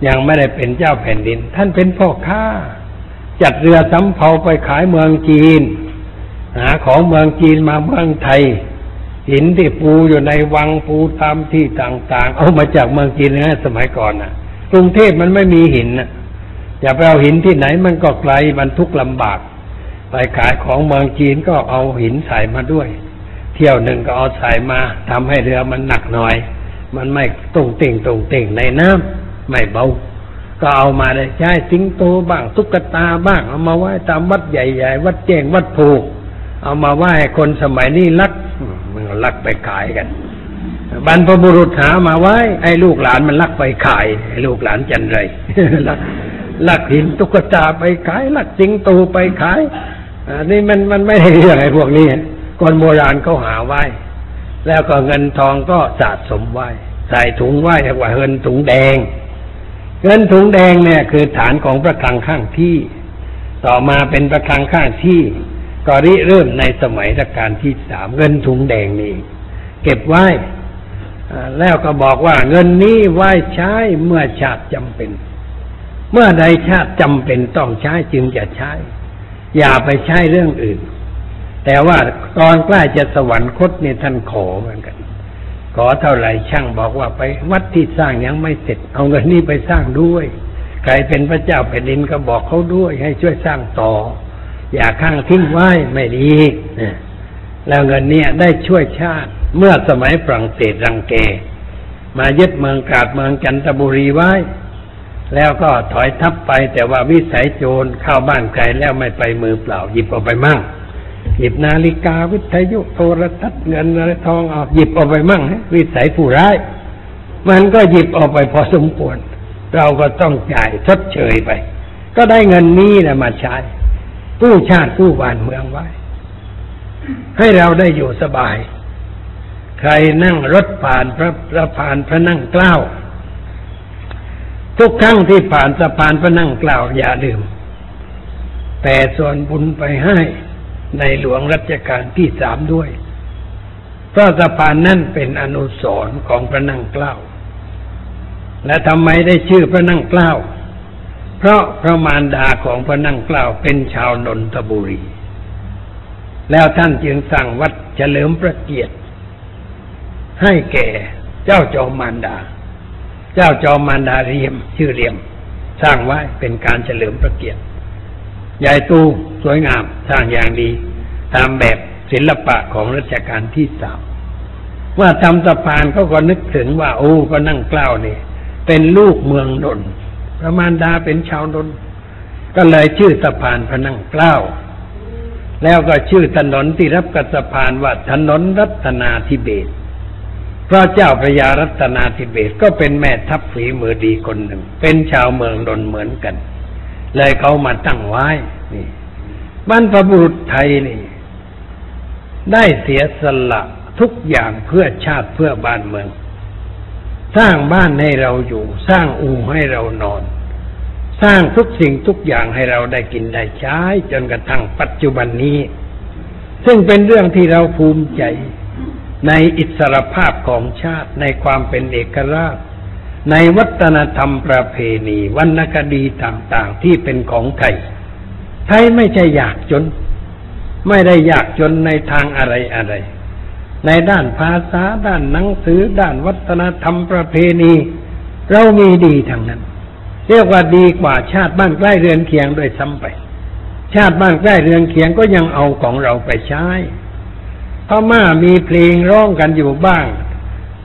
S2: ยังไม่ได้เป็นเจ้าแผ่นดิน ท่านเป็นพ่อค้า จัดเรือสำเภาไปขายเมืองจีน หาของเมืองจีนมาเมืองไทย หินที่ปูอยู่ในวังปูตามที่ต่าง ๆ เอามาจากเมืองจีนนะสมัยก่อนนะกรุงเทพมันไม่มีหินนะอย่าไปเอาหินที่ไหนมันก็ไกลบรรทุกลำบาก ไปขายของเมืองจีนก็เอาหินใส่มาด้วย เที่ยวหนึ่งก็เอาใส่มาทำให้เรือมันหนักหน่อย มันไม่ตรงเต่งตรงเต่งในน้ำ ไม่เบา ก็เอามาได้ใช้สิงโตบ้างตุ๊กตาบ้าง เอามาไหว้ตามวัดใหญ่ๆวัดเจงวัดภูเอามาไหว้คนสมัยนี้ลักมันลักไปขายกันบรรพบุรุษหามาไว้ ไอ้ลูกหลานมันลักไปขายไอ้ลูกหลานจันไรลักลักหินตุ๊กตาไปขายลักสิงโตไปขายอันนี้มันมันไม่ได้เรื่องไอ้พวกนี้คนโบราณเขาหาไว้ แล้วก็เงินทองก็สะสมไว้ ใส่ถุงไว้เรียกว่าเงินถุงแดง เงินถุงแดงเนี่ยคือฐานของพระคลังข้างที่ ต่อมาเป็นพระคลังข้างที่ก็ริเริ่มในสมัยรัชกาลที่สามเงินถุงแดงนี่เก็บไว้แล้วก็บอกว่าเงินนี้ไว้ใช้เมื่อชาติจำเป็น เมื่อใดชาติจำเป็นต้องใช้จึงจะใช้ อย่าไปใช้เรื่องอื่น แต่ว่าตอนใกล้จะสวรรคตเนี่ยท่านขอเหมือนกัน ขอเท่าไหร่ช่างบอกว่าไปวัดที่สร้างยังไม่เสร็จ เอาเงินนี้ไปสร้างด้วย ใครเป็นพระเจ้าแผ่นดินก็บอกเขาด้วย ให้ช่วยสร้างต่อ อย่าข้างทิ้งไว้ไม่ดีนะแล้วเงินเนี้ยได้ช่วยชาติ เมื่อสมัยฝรั่งเศสรังแกมายึดเมืองกาดเมืองจันทบุรีไว้ แล้วก็ถอยทับไปแต่ว่าวิสัยโจรเข้าบ้านใครแล้วไม่ไปมือเปล่าหยิบออกไปมั่ง หยิบนาฬิกาวิทยุโทรทัศน์เงินอะไรทองเอาหยิบออกไปมั่งฮะวิสัยผู้ร้าย มันก็หยิบออกไปพอสมควร เราก็ต้องจ่ายชดเชยไป ก็ได้เงินนี้แหละมาใช้กู้ชาติกู้บ้านเมืองไว้ ให้เราได้อยู่สบาย ใครนั่งรถผ่านพระพระผ่านพระนั่งเกล้าทุกครั้งที่ผ่านสะพานพระนั่งเกล้าอย่าลืมแต่ส่วนบุญไปให้ ในหลวงรัชกาลที่สามด้วย เพราะสะพานนั่นเป็นอนุสรณ์ของพระนั่งเกล้า และทำไมได้ชื่อพระนั่งเกล้า เพราะพระมารดาของพระนั่งเกล้าเป็นชาวนนทบุรี แล้วท่านจึงสั่งวัดเฉลิมพระเกียรติ ให้แก่เจ้าจอมมารดา เจ้าจอมมารดาเรียม ชื่อเรียม สร้างไว้เป็นการเฉลิมพระเกียรติใหญ่ตู สวยงามสร้างอย่างดี ตามแบบศิลปะของรัชกาลที่สามว่าทำสะพานเขาก็นึกถึงว่า โอ้ก็นั่งเกล้านี่ เป็นลูกเมืองนนท์พระมารดาเป็นชาวนนท์ก็เลยชื่อสะพานพระนั่งเกล้า แล้วก็ชื่อถนนที่รับกับสะพานว่าถนนรัตนาธิเบศเพราะเจ้าพระยารัตนาธิเบศก็เป็นแม่ทัพฝีมือดีคนหนึ่ง เป็นชาวเมืองนนท์เหมือนกัน เลยเขามาตั้งไว้นี่ บรรพบุรุษไทยนี่ ได้เสียสละทุกอย่างเพื่อชาติเพื่อบ้านเมือง สร้างบ้านให้เราอยู่ สร้างอู่ให้เรานอน สร้างทุกสิ่งทุกอย่างให้เราได้กินได้ใช้ จนกระทั่งปัจจุบันนี้ ซึ่งเป็นเรื่องที่เราภูมิใจ ในอิสรภาพของชาติในความเป็นเอกราช ในวัฒนธรรมประเพณีวรรณคดีต่างๆที่เป็นของไทย ไทยไม่ใช่อยากจน ไม่ได้อยากจนในทางอะไรอะไร ในด้านภาษาด้านหนังสือ ด้านวัฒนธรรมประเพณี เรามีดีทางนั้น เรียกว่าดีกว่าชาติบ้านใกล้เรือนเคียงด้วยซ้ำไป ชาติบ้านใกล้เรือนเคียงก็ยังเอาของเราไปใช้พม่ามีเพลงร้องกันอยู่บ้าง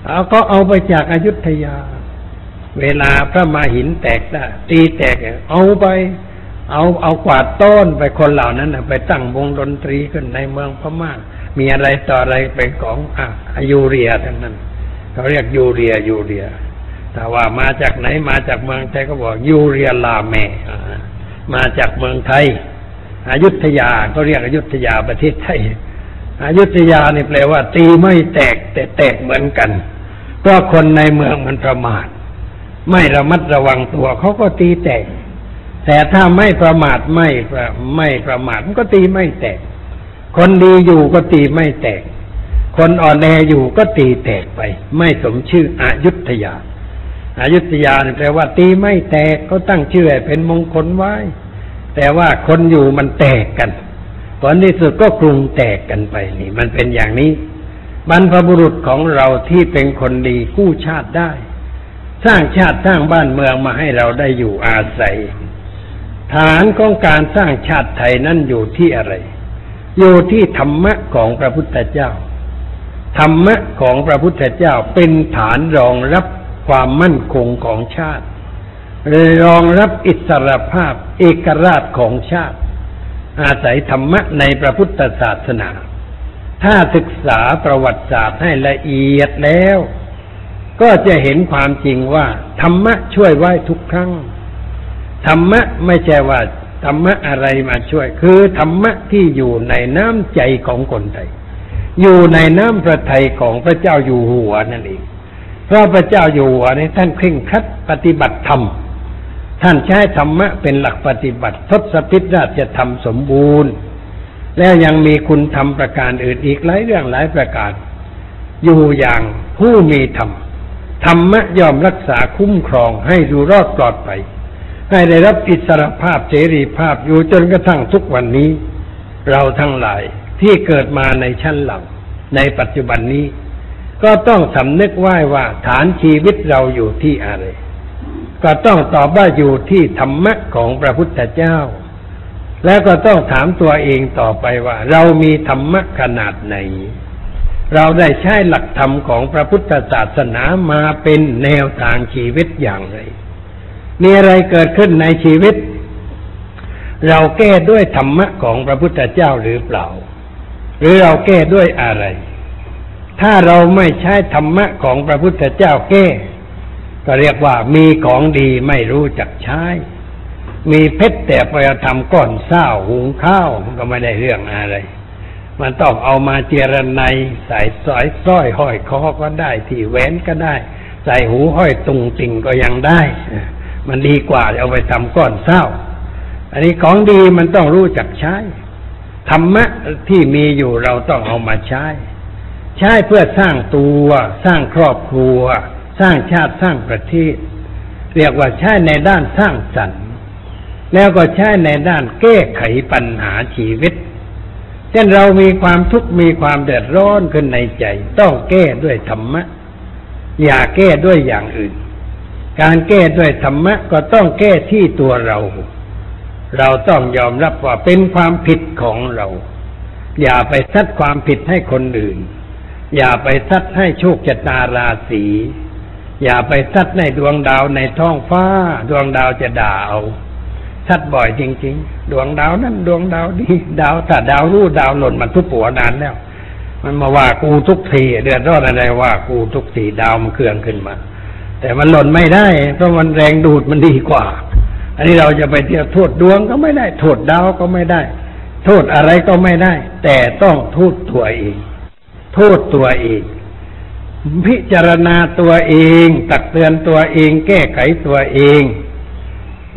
S2: เอาก็เอาไปจากอายุทยา เวลาพระมาหินแตกได้ตีแตกเอาไป เอาเอากวาดต้นไปคนเหล่านั้นไปตั้งวงดนตรีขึ้นในเมืองพม่ามีอะไรต่ออะไรเป็นของอะยูเรียทั้งนั้นเขาเรียกยูเรียยูเรียแต่ว่ามาจากไหนมาจากเมืองไทยก็บอกยูเรียลาเมอ่ามาจากเมืองไทยอยุธยาก็เรียกอยุธยาประเทศไทยอยุธยานี่แปลว่า ตีไม่แตกแต่แตกเหมือนกันเพราะคนในเมืองมันประมาทไม่ระมัดระวังตัวเขาก็ตีแตก แต่ถ้าไม่ประมาทไม่ประไม่ประมาทมันก็ตีไม่แตก คนดีอยู่ก็ตีไม่แตก คนอ่อนแออยู่ก็ตีแตกไป ไม่สมชื่ออยุธยาอายุธยานี่ยแปลว่า ตีไม่แตกก็ตั้งชื่อเป็นมงคลไว้ แต่ว่าคนอยู่มันแตกกันผลที่สุดก็กรุงแตกกันไปนี่ มันเป็นอย่างนี้ บรรพบุรุษของเราที่เป็นคนดีกู้ชาติได้ สร้างชาติสร้างบ้านเมืองมาให้เราได้อยู่อาศัย ฐานของการสร้างชาติไทยนั่นอยู่ที่อะไร อยู่ที่ธรรมะของพระพุทธเจ้า ธรรมะของพระพุทธเจ้าเป็นฐานรองรับความมั่นคงของชาติรองรับอิสรภาพเอกราชของชาติ อาศัยธรรมะในพระพุทธศาสนา ถ้าศึกษาประวัติศาสตร์ให้ละเอียดแล้ว ก็จะเห็นความจริงว่า ธรรมะช่วยไว้ทุกครั้ง ธรรมะไม่ใช่ว่าธรรมะอะไรมาช่วย คือธรรมะที่อยู่ในน้ำใจของคนไทย อยู่ในน้ำพระทัยของพระเจ้าอยู่หัวนั่นเองเพราะพระเจ้าอยู่หัวนี่ท่านเคร่งครัดปฏิบัติธรรม ท่านใช้ธรรมะเป็นหลักปฏิบัติทศพิธราชธรรมสมบูรณ์ แล้วยังมีคุณธรรมประการอื่นอีกหลายเรื่องหลายประการ อยู่อย่างผู้มีธรรม ธรรมะยอมรักษาคุ้มครองให้ดูรอดปลอดภัย ให้ได้รับอิสรภาพเสรีภาพอยู่จนกระทั่งทุกวันนี้ เราทั้งหลายที่เกิดมาในชั้นหลังในปัจจุบันนี้ ก็ต้องสำนึกไหว้ว่าฐานชีวิตเราอยู่ที่อะไร ก็ต้องตอบว่าอยู่ที่ธรรมะของพระพุทธเจ้า แล้วก็ต้องถามตัวเองต่อไปว่า เรามีธรรมะขนาดไหน เราได้ใช้หลักธรรมของพระพุทธศาสนามาเป็นแนวทางชีวิตอย่างไร มีอะไรเกิดขึ้นในชีวิต เราแก้ด้วยธรรมะของพระพุทธเจ้าหรือเปล่า หรือเราแก้ด้วยอะไร ถ้าเราไม่ใช้ธรรมะของพระพุทธเจ้าแก้ ก็เรียกว่ามีของดีไม่รู้จักใช้ มีเพชรแต่ไปทำก้อนเศร้าหุงข้าวก็ไม่ได้เรื่องอะไรมันต้องเอามาเจรไนใส่สอยสร้อยห้อยคอก็ได้ ที่แหวนก็ได้ ใส่หูห้อยตุงติ่งก็ยังได้ มันดีกว่าเอาไปทำก้อนเศร้า อันนี้ของดีมันต้องรู้จักใช้ ธรรมะที่มีอยู่เราต้องเอามาใช้ ใช้เพื่อสร้างตัว สร้างครอบครัว สร้างชาติสร้างประเทศ เรียกว่าใช้ในด้านสร้างสรรค์ แล้วก็ใช้ในด้านแก้ไขปัญหาชีวิตเช่นเรามีความทุกข์มีความเดือดร้อนขึ้นในใจ ต้องแก้ด้วยธรรมะ อย่าแก้ด้วยอย่างอื่น การแก้ด้วยธรรมะก็ต้องแก้ที่ตัวเรา เราต้องยอมรับว่าเป็นความผิดของเรา อย่าไปซัดความผิดให้คนอื่น อย่าไปซัดให้โชคชะตาราศีอย่าไปซัดในดวงดาวในท้องฟ้า ดวงดาวจะด่าเอาซัดบ่อยจริง ๆ ดวงดาวนั้นดวงดาวดีดาวถ้าดาวรู้ดาวหล่นมันทุบหัวนานแล้ว มันมาว่ากูทุกทีเดือดร้อนอะไรว่ากูทุกทีดาวมันเคลื่อนขึ้นมา แต่มันหล่นไม่ได้ เพราะมันแรงดูดมันดีกว่า อันนี้เราจะไปเที่ยวโทษดวงก็ไม่ได้ โทษดาวก็ไม่ได้ โทษอะไรก็ไม่ได้ แต่ต้องโทษตัวเอง โทษตัวเอง พิจารณาตัวเอง ตักเตือนตัวเอง แก้ไขตัวเอง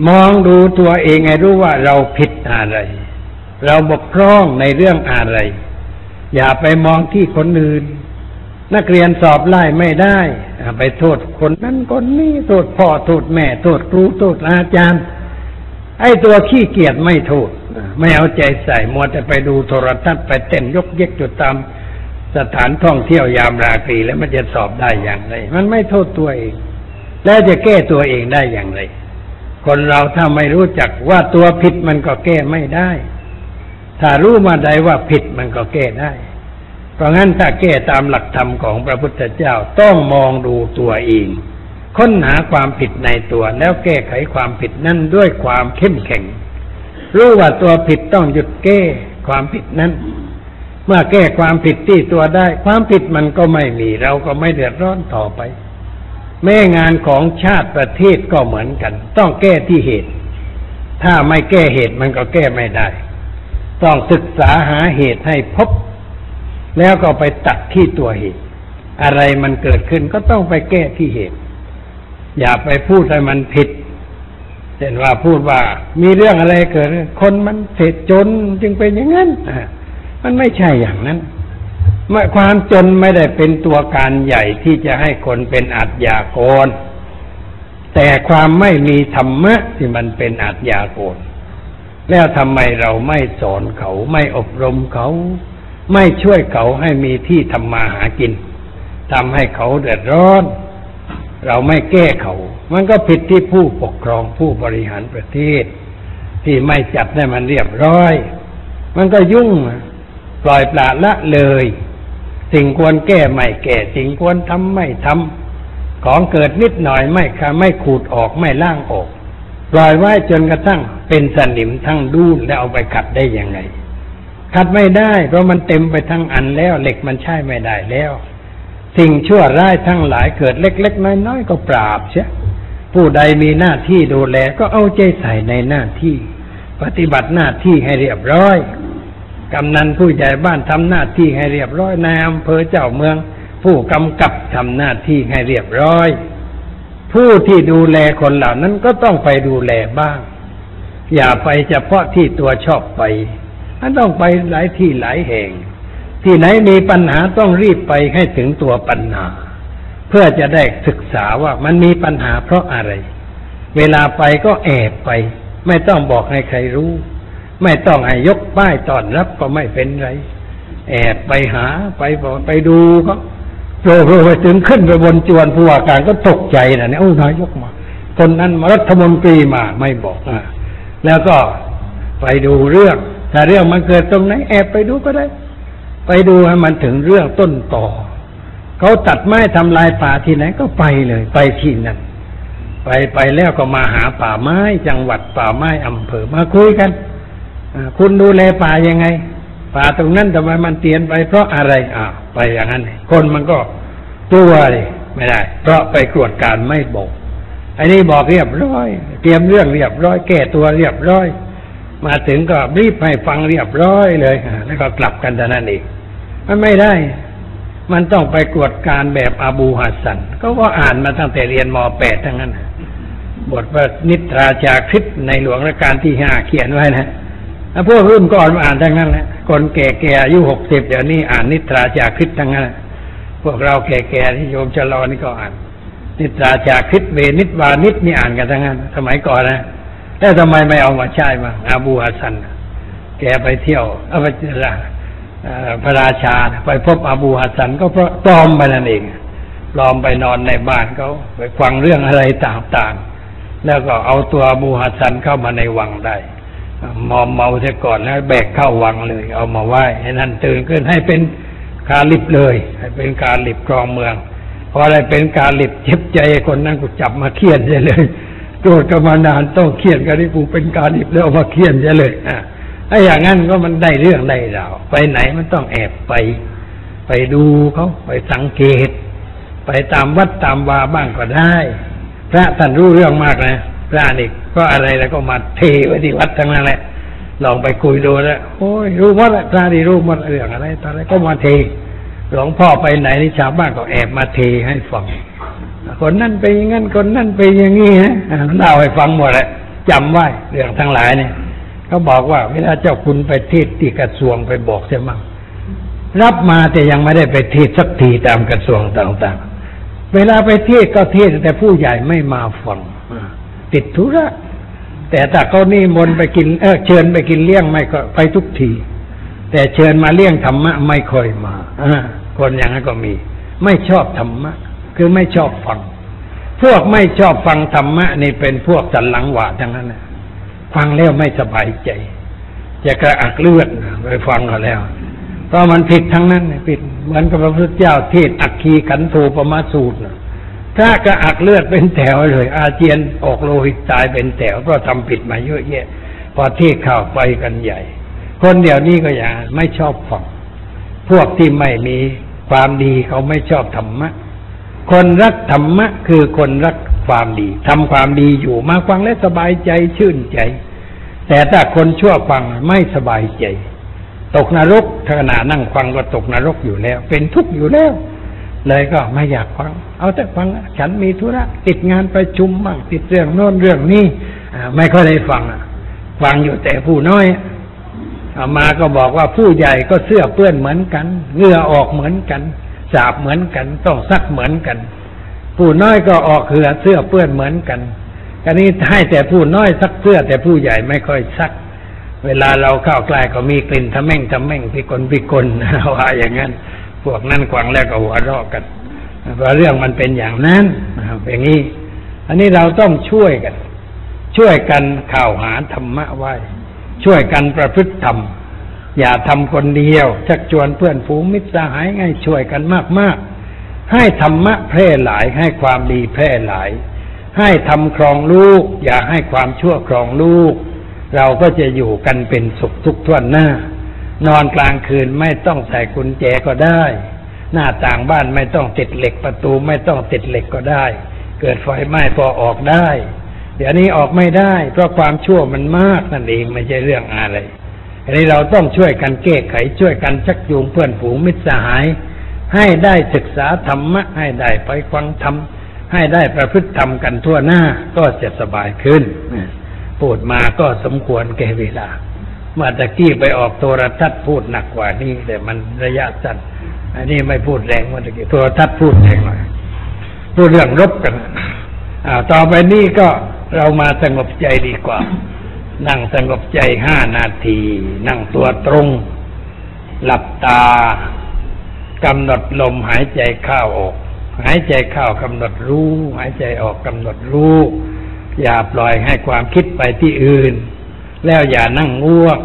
S2: มองดูตัวเองให้รู้ว่าเราผิดอะไร เราบกพร่องในเรื่องอะไร อย่าไปมองที่คนอื่น นักเรียนสอบไล่ไม่ได้ ไปโทษคนนั้นคนนี้โทษพ่อโทษแม่ โทษครูโทษอาจารย์ ไอ้ตัวขี้เกียจไม่โทษไม่เอาใจใส่มัวแต่ไปดูโทรทัศน์ไปเต้นยกเยกจุดตามสถานท่องเที่ยวยามราตรีแล้วมันจะสอบได้อย่างไร มันไม่โทษตัวเอง แล้วจะแก้ตัวเองได้อย่างไร คนเราถ้าไม่รู้จักว่าตัวผิดมันก็แก้ไม่ได้ ถ้ารู้มาได้ว่าผิดมันก็แก้ได้ เพราะงั้นถ้าแก้ตามหลักธรรมของพระพุทธเจ้าต้องมองดูตัวเอง ค้นหาความผิดในตัวแล้วแก้ไขความผิดนั้นด้วยความเข้มแข็ง รู้ว่าตัวผิดต้องหยุดแก้ความผิดนั้นเมื่อแก้ความผิดที่ตัวได้ ความผิดมันก็ไม่มีเราก็ไม่เดือดร้อนต่อไป แม่งานของชาติประเทศก็เหมือนกัน ต้องแก้ที่เหตุ ถ้าไม่แก้เหตุมันก็แก้ไม่ได้ ต้องศึกษาหาเหตุให้พบ แล้วก็ไปตัดที่ตัวเหตุ อะไรมันเกิดขึ้นก็ต้องไปแก้ที่เหตุ อย่าไปพูดให้มันผิดเช่นว่าพูดว่ามีเรื่องอะไรเกิด คนมันเสร็จจนจึงเป็นอย่างนั้นมันไม่ใช่อย่างนั้นความจนไม่ได้เป็นตัวการใหญ่ที่จะให้คนเป็นอัจยากร แต่ความไม่มีธรรมะที่มันเป็นอัจยากร แล้วทำไมเราไม่สอนเขาไม่อบรมเขา ไม่ช่วยเขาให้มีที่ทำมาหากินทำให้เขาเดือดร้อน เราไม่แก้เขา มันก็ผิดที่ผู้ปกครองผู้บริหารประเทศ ที่ไม่จัดให้มันเรียบร้อย มันก็ยุ่งปล่อยปละละเลย สิ่งควรแก้ไม่แก้สิ่งควรทำไม่ทำของเกิดนิดหน่อยไม่ค่ะไม่ขูดออกไม่ล่างออก ปล่อยไว้จนกระทั่งเป็นสนิมทั้งดูนแล้วเอาไปขัดได้ยังไง ขัดไม่ได้ เพราะมันเต็มไปทั้งอันแล้ว เหล็กมันใช้ไม่ได้แล้ว สิ่งชั่วร้ายทั้งหลายเกิดเล็ก ๆ น้อยๆก็ปราบเสียผู้ใดมีหน้าที่ดูแลก็เอาใจใส่ในหน้าที่ ปฏิบัติหน้าที่ให้เรียบร้อยกำนันผู้ใหญ่บ้านทำหน้าที่ให้เรียบร้อยนายอำเภอเจ้าเมือง ผู้กำกับทำหน้าที่ให้เรียบร้อย ผู้ที่ดูแลคนเหล่านั้นก็ต้องไปดูแลบ้าง อย่าไปเฉพาะที่ตัวชอบไป มันต้องไปหลายที่หลายแห่ง ที่ไหนมีปัญหาต้องรีบไปให้ถึงตัวปัญหา เพื่อจะได้ศึกษาว่ามันมีปัญหาเพราะอะไร เวลาไปก็แอบไป ไม่ต้องบอกให้ใครรู้ ไม่ต้องให้ยกป้ายต้อนรับก็ไม่เป็นไร แอบไปหาไปบอกไปดูก็โผล่ไปถึงขึ้นไปบนจวนผู้ว่าการก็ตกใจนะเนี่ยโอ้นายกมาคนนั้นมารัฐมนตรีมาไม่บอกอะแล้วก็ไปดูเรื่อง ถ้าเรื่องมันเกิดตรงไหนแอบไปดูก็ได้ ไปดูให้มันถึงเรื่องต้นต่อเขาตัดไม้ทำลายป่าที่ไหนก็ไปเลย ไปที่นั่นไปไปแล้วก็มาหาป่าไม้จังหวัดป่าไม้อำเภอมาคุยกันคุณดูแลป่ายังไง ป่าตรงนั้นทำไมมันเตียนไปเพราะอะไรอ่าไปอย่างนั้นคนมันก็ตัวเลยไม่ได้ เพราะไปกรวดการไม่บอกอันนี้บอกเรียบร้อย เตรียมเรื่องเรียบร้อย แก้ตัวเรียบร้อย มาถึงก็รีบให้ฟังเรียบร้อยเลยแล้วก็กลับกันแต่นั้นเองมันไม่ได้ มันต้องไปกวดการแบบอบูฮัสซันก็ว่าอ่านมาตั้งแต่เรียนมแปดทั้งนั้นบทว่านิทราชาคริสในหลวงรัชกาลที่ห้าเขียนไว้นะพวกรุ่นก่อนมาอ่านทั้งนั้นแหละคนแก่ๆอายุหกสิบเดี๋ยวนี้อ่านนิทราชาคริสทั้งนั้นพวกเราแก่ๆที่โยมชะลอนี่ก็อ่านนิทราชาคริสเวนิตวานิตนี่อ่านกันทั้งนั้น สมัยก่อนนะ แล้วทำไมไม่เอามาใช้มาอาบูฮัสันแกไปเที่ยวอาไปพระราชาไปพบอาบูฮัสันก็เพราะปลอมไปนั่นเองปลอมไปนอนในบ้านเขาไปฟังเรื่องอะไรต่างๆ แล้วก็เอาตัวอาบูฮัสันเข้ามาในวังได้มอมเมาเสียก่อนแล้วแบกเข้าวังเลย เอามาไหว้ให้นั่นตื่นขึ้นให้เป็นกาลิบเลย ให้เป็นกาลิบครองเมืองพออะไรเป็นกาลิบเจ็บใจคนนั้นกูจับมาเคี่ยนเลย โกรธกันมานานต้องเขียนกันที่ผูเป็นการอิบแล้วมาเขียนจะเลยอะถ้าอย่างนั้นก็มันได้เรื่องได้ราวไปไหนมันต้องแอบไป ไปดูเขาไปสังเกต ไปตามวัดตามวาบ้างก็ได้ พระท่านรู้เรื่องมากนะพระนี่ก็อะไรแล้วก็มาเทไว้ที่วัดทั้งนั้นแหละลองไปคุยดูแล้วโอ้ยรู้หมดพระนี่รู้หมดเรื่องอะไรตอนนี้ก็มาเทหลวงพ่อไปไหนนี่ชาวบ้านก็แอบมาเทให้ฟัง คนนั่นไปอย่างนั้นคนนั่นไปอย่างนี้ฮะเล่าให้ฟังหมดแหละจำไว้เรื่องทั้งหลายเนี่ยเขาบอกว่าเวลาเจ้าคุณไปเทศที่กระทรวงไปบอกเสียมั่งรับมาแต่ยังไม่ได้ไปเทศสักทีตามกระทรวงต่างๆ เวลาไปเทศก็เทศแต่ผู้ใหญ่ไม่มาฟังติดธุระแต่ถ้าเขานี่มนไปกินเออเชิญไปกินเลี้ยงไม่ก็ไปทุกที แต่เชิญมาเลี้ยงธรรมะไม่ค่อยมาอคนอย่างนั้นก็มี ไม่ชอบธรรมะ คือไม่ชอบฟัง พวกไม่ชอบฟังธรรมะนี่เป็นพวกสันหลังหวาทั้งนั้นนะฟังแล้วไม่สบายใจ จะกระอักเลือดไปฟังเขาแล้ว เพราะมันผิดทั้งนั้นผิด เหมือนกับพระพุทธเจ้าเทศอักคีขันโทปมาสูตรนะถ้ากระอักเลือดเป็นแถวเลย อาเจียนออกโลหิตตายเป็นแถวเพราะทำผิดมาเยอะแยะ พอเทศข่าวไปกันใหญ่ คนเดียวนี้ก็อย่างไม่ชอบฟัง พวกที่ไม่มีความดีเขาไม่ชอบธรรมะ คนรักธรรมะคือคนรักความดีทำความดีอยู่มาฟังและสบายใจชื่นใจ แต่ถ้าคนชั่วฟังไม่สบายใจ ตกนรกขณะนั่งฟังก็ตกนรกอยู่แล้ว เป็นทุกข์อยู่แล้ว เลยก็ไม่อยากฟัง เอาแต่ฟังฉันมีธุระติดงานประชุมบ้างติดเรื่องโน้นเรื่องนี้ไม่ค่อยได้ฟังฟังอยู่แต่ผู้น้อยอามาก็บอกว่าผู้ใหญ่ก็เสื้อเปื้อนเหมือนกันเหงื่อออกเหมือนกัน สาบเหมือนกัน ต้องซักเหมือนกัน ผู้น้อยก็ออกเหือเสื้อเปื้อนเหมือนกันอันนี้ให้แต่ผู้น้อยซักเสื้อแต่ผู้ใหญ่ไม่ค่อยซัก เวลาเราเข้าใกล้ก็มีกลิ่นทะแม่งทะแม่งพิกลพิกลว่าอย่างนั้น พวกนั้นกวางแล้วก็หัวเราะกันเพราะเรื่องมันเป็นอย่างนั้นอย่างนี้ อันนี้เราต้องช่วยกัน ช่วยกันข่าวหาธรรมะไว้ ช่วยกันประพฤติธรรม อย่าทำคนเดียว ชักชวนเพื่อนฝูงมิตรสหายให้ช่วยกันมากๆ ให้ธรรมะแพร่หลายให้ความดีแพร่หลาย ให้ทำครองลูก อย่าให้ความชั่วครองลูก เราก็จะอยู่กันเป็นสุขทุกท่วนหน้า นอนกลางคืนไม่ต้องใส่กุญแจก็ได้ หน้าต่างบ้านไม่ต้องติดเหล็กประตูไม่ต้องติดเหล็กก็ได้ เกิดไฟไหม้พอออกได้ เดี๋ยวนี้ออกไม่ได้ เพราะความชั่วมันมากนั่นเองไม่ใช่เรื่องอะไร อันนี้เราต้องช่วยกันแก้ไขช่วยกันชักจูงเพื่อนฝูงมิตรสหาย ให้ได้ศึกษาธรรมะ ให้ได้ไปฟังธรรม ให้ได้ประพฤติธรรมกันทั่วหน้าก็จะสบายขึ้นพูดมาก็สมควรแก่เวลาเมื่อตะกี้ไปออกโทรทัศน์พูดหนักกว่านี้แต่มันระยะสั้นอันนี้ไม่พูดแรงเมื่อตะกี้โทรทัศน์พูดแรงหน่อยพูดเรื่องรบกันอ่าต่อไปนี้ก็เรามาสงบใจดีกว่า นั่งสงบใจห้านาที นั่งตัวตรง หลับตากำหนดลมหายใจเข้าออก หายใจเข้ากำหนดรู้ หายใจออกกำหนดรู้ อย่าปล่อยให้ความคิดไปที่อื่น แล้วอย่านั่งง่วง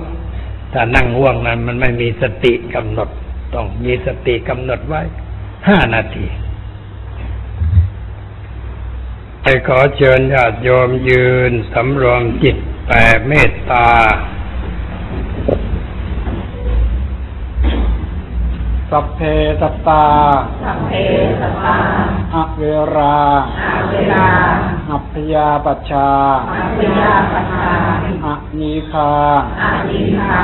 S2: ถ้านั่งง่วงนั้น มันไม่มีสติกำหนด ต้องมีสติกำหนดไว้ห้านาทีไปขอเชิญญาติโยมยืนสำรวมจิต แผ่เมตตา
S3: สัพเพสัตตา
S4: สัพเพสัตตา
S3: อะเวรา
S4: อาเวลา
S3: อัพพยาปัชชา
S4: อัพยาปัญญา
S3: อะนีคา
S4: อานิคา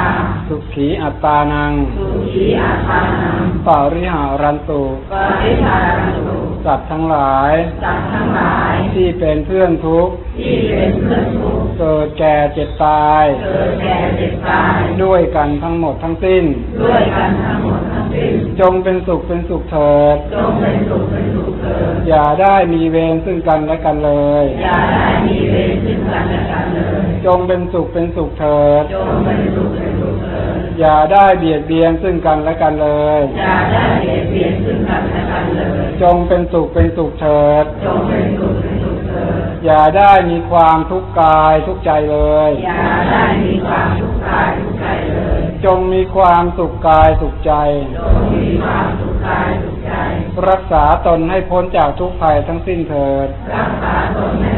S3: สุขีอัตตานัง
S4: สุขีอาคานัง
S3: ปาริหารันตุ
S4: ปริหารันตุ
S3: สัตว์ทั้งหลาย
S4: สัตว์ทั้งหลาย
S3: ที่เป็นเพื่อนทุกข์
S4: ที่เป็นเพื่อนทุกข์
S3: เกิดแก่เจ็บตาย
S4: เกิดแก่เจ็บตาย
S3: ด้วยกันทั้งหมดทั้งสิ้น
S4: ด้วยกันทั้งหมดทั้งสิ้น
S3: จงเป็นสุขเป็นสุขเถิด
S4: จงเป็นสุขเป็นสุขเถิด
S3: อย่าได้มีเวรซึ่งกันและกันเลย
S4: อย่าได้มีเวรซึ่งกันและกันเลย
S3: จงเป็นสุขเป็นสุขเถิด
S4: จงเป็นสุขเป็นสุขเถิด
S3: อย่าได้เบียดเบียนซึ่งกันและกันเลย
S4: อย่าได้เบียดเบียนซึ่งกันและกันเลย
S3: จงเป็นสุขเป็นสุขเถิด
S4: จงเป็นสุขเป็นสุขเถิด
S3: อย่าได้มีความทุกข์กายทุกข์ใจเลย
S4: อย่าได้มีความทุกข์กายทุกข์ใจเลย
S3: จงมีความสุขกายสุขใจ
S4: จงมีความสุขกายสุขใจ
S3: รักษาตนให้พ้นจากทุกภัยทั้งสิ้นเถิด
S4: รักษาตนให้